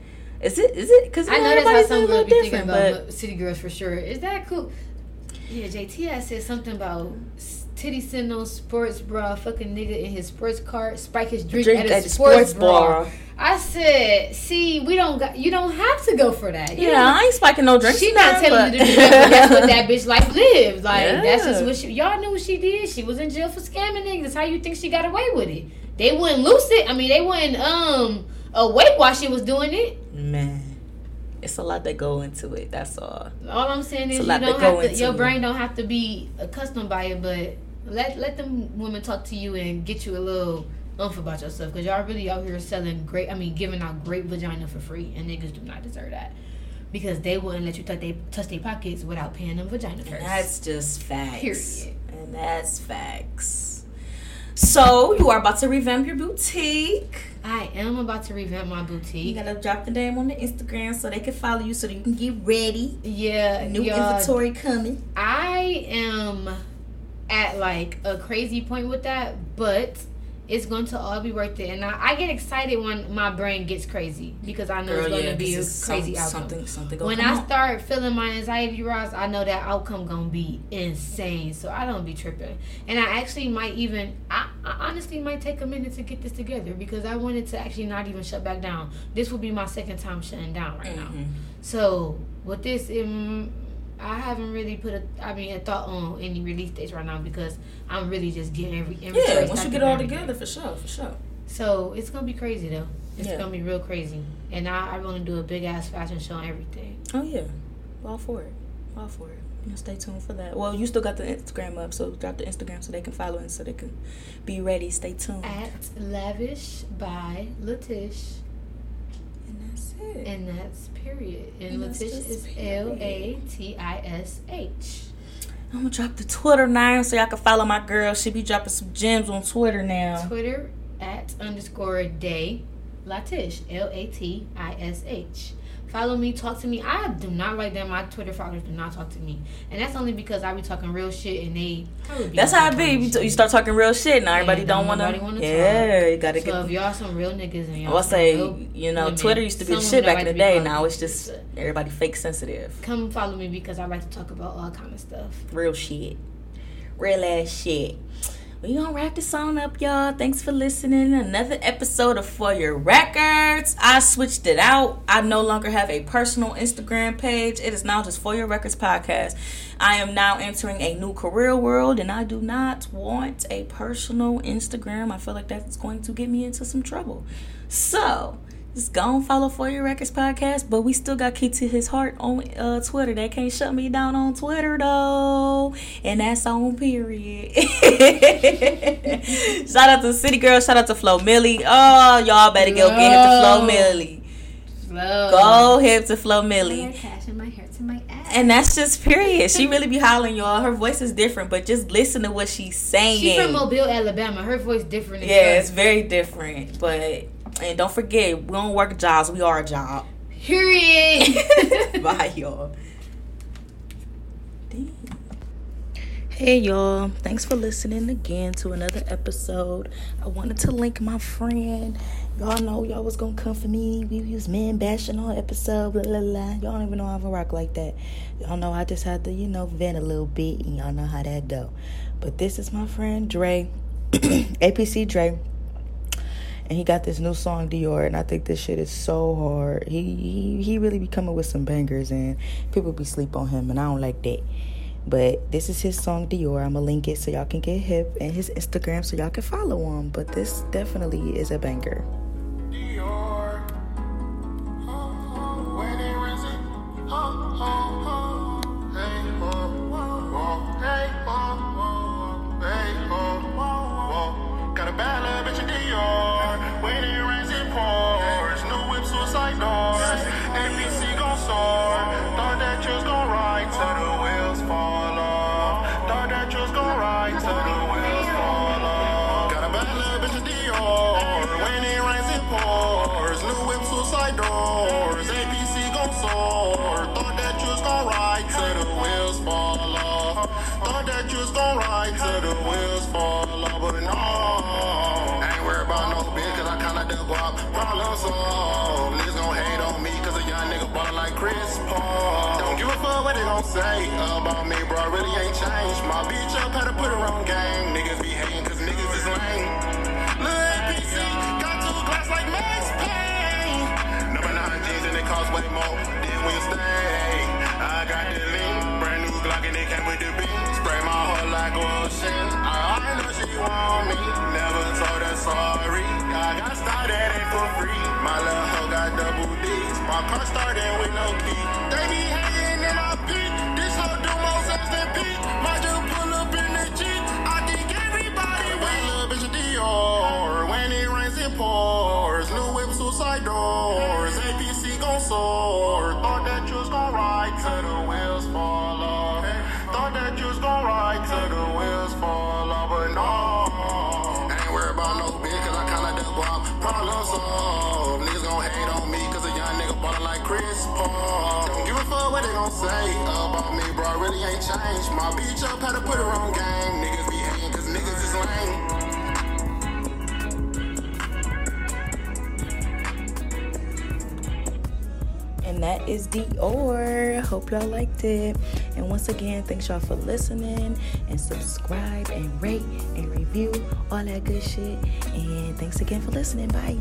Is it? Is it? Because I know that's how everybody's some a girls little be thinking about but city girls for sure. Is that cool? Yeah, JT had said something about titty sitting on sports bra, fucking nigga in his sports car, spike his drink, drink at at a sports, sports bra. bar. I said, see, we don't got, you don't have to go for that. You Yeah, don't- I ain't spiking no drinks. She not telling you to do that, that's what that bitch life lived. Like that's just what she. Y'all knew what she did. She was in jail for scamming niggas. How you think she got away with it? They wouldn't loose it. I mean, they wouldn't um awake while she was doing it. Man, it's a lot that go into it. That's all. All I'm saying is a you don't have to. Your brain don't have to be accustomed by it, but let let them women talk to you and get you a little umph about yourself because y'all really out here selling great. I mean, giving out great vagina for free, and niggas do not deserve that because they wouldn't let you touch they touch their pockets without paying them vagina first. And that's just facts. Period. And that's facts. So you are about to revamp your boutique. I am about to revamp my boutique. You gotta drop the name on the Instagram so they can follow you so that you can get ready. Yeah, New inventory coming. I am at like a crazy point with that, but it's going to all be worth it. And I, I get excited when my brain gets crazy because I know it's going to be a crazy some- outcome. Something, something when I start feeling my anxiety rise, I know that outcome gonna be insane. So I don't be tripping, and I actually might even, I, I honestly might take a minute to get this together because I wanted to actually not even shut back down. This will be my second time shutting down right now. Mhm. So with this, um, I haven't really put a, I mean, a thought on any release dates right now because I'm really just getting every. Yeah, inventory once you get it all everything. together, for sure, for sure. So it's gonna be crazy though. It's Yeah. gonna be real crazy, and I, I want to do a big ass fashion show and everything. Oh yeah, all for it, all for it. You know, stay tuned for that. Well, you still got the Instagram up, so drop the Instagram so they can follow and so they can be ready. Stay tuned. At lavish by Latish, that's it. and that's period. And And Latish is. L A T I S H. I'm gonna drop the Twitter name so y'all can follow my girl. She be dropping some gems on Twitter now. Twitter at underscore day Latish L A T I S H. Follow me, talk to me. I do not like that my Twitter followers do not talk to me, and that's only because I be talking real shit and they. That's how it be. You, shit. you start talking real shit now. Everybody don't don't wanna. nobody wanna yeah, you gotta So get. if y'all some real niggas and y'all I say, real you know, women, Twitter used to be shit back in the day. Now it's just everybody fake sensitive. come follow me because I like to talk about all kind of stuff. Real shit. Real ass shit. We gonna wrap this on up, y'all. Thanks for listening. Another episode of For Your Records. I switched it out. I no longer have a personal Instagram page. It is now just For Your Records podcast. I am now entering a new career world, and I do not want a personal Instagram. I feel like that's going to get me into some trouble. So just go and follow For Your Records podcast. But we still got Key to His Heart on uh, Twitter. They can't shut me down on Twitter though. And that's on period. shout out to City Girl. Shout out to Flo Milli. Oh, y'all better go get him to Flo Milli. Slow. Go hip to Flo Milli. and my hair to my ass. And that's just period. She really be hollering, y'all. Her voice is different, but just listen to what she's saying. She's from Mobile, Alabama. Her voice is different. Yeah, fuck. it's very different. But and don't forget, we don't work jobs. We are a job. Period. Bye, y'all. Damn. Hey, y'all. Thanks for listening again to another episode. I wanted to link my friend. Y'all know y'all was gonna come for me. We was man bashing on episode, blah, blah, blah. Y'all don't even know I have a rock like that. Y'all know I just had to, you know, vent a little bit, and y'all know how that go. But this is my friend Dre, APC Dre and he got this new song Dior, and I think this shit is so hard. He he he really be coming with some bangers, and people be sleep on him, and I don't like that. But this is his song Dior. I'ma link it so y'all can get hip, and his Instagram so y'all can follow him. But this definitely is a banger. On game. Niggas be hating cause niggas is lame. Lil' APC got two glass like Max Payne. Number nine jeans and it cost way more than we stay. I got the link, brand new Glock and it came with the beat. Spray my heart like shit. I already know she want me, never told her sorry. I got started it for free. My little hoe got double D's. My car started with no key. They be hating and I peek. Side doors. APC gon' soar. Thought that you was gon' ride till the wheels fall off. Thought that you was gon' ride till the wheels fall off, but no. Ain't worried about no bitch, cause I kinda double up. Problem solved. Niggas gon' hate on me, cause a young nigga ballin' like Chris Paul. Don't give a fuck what they gon' say about me, bro. I really ain't changed. My bitch up had to put her on game. Niggas that is Dior. Hope y'all liked it. And once again, thanks y'all for listening and subscribe and rate and review all that good shit. And thanks again for listening. Bye.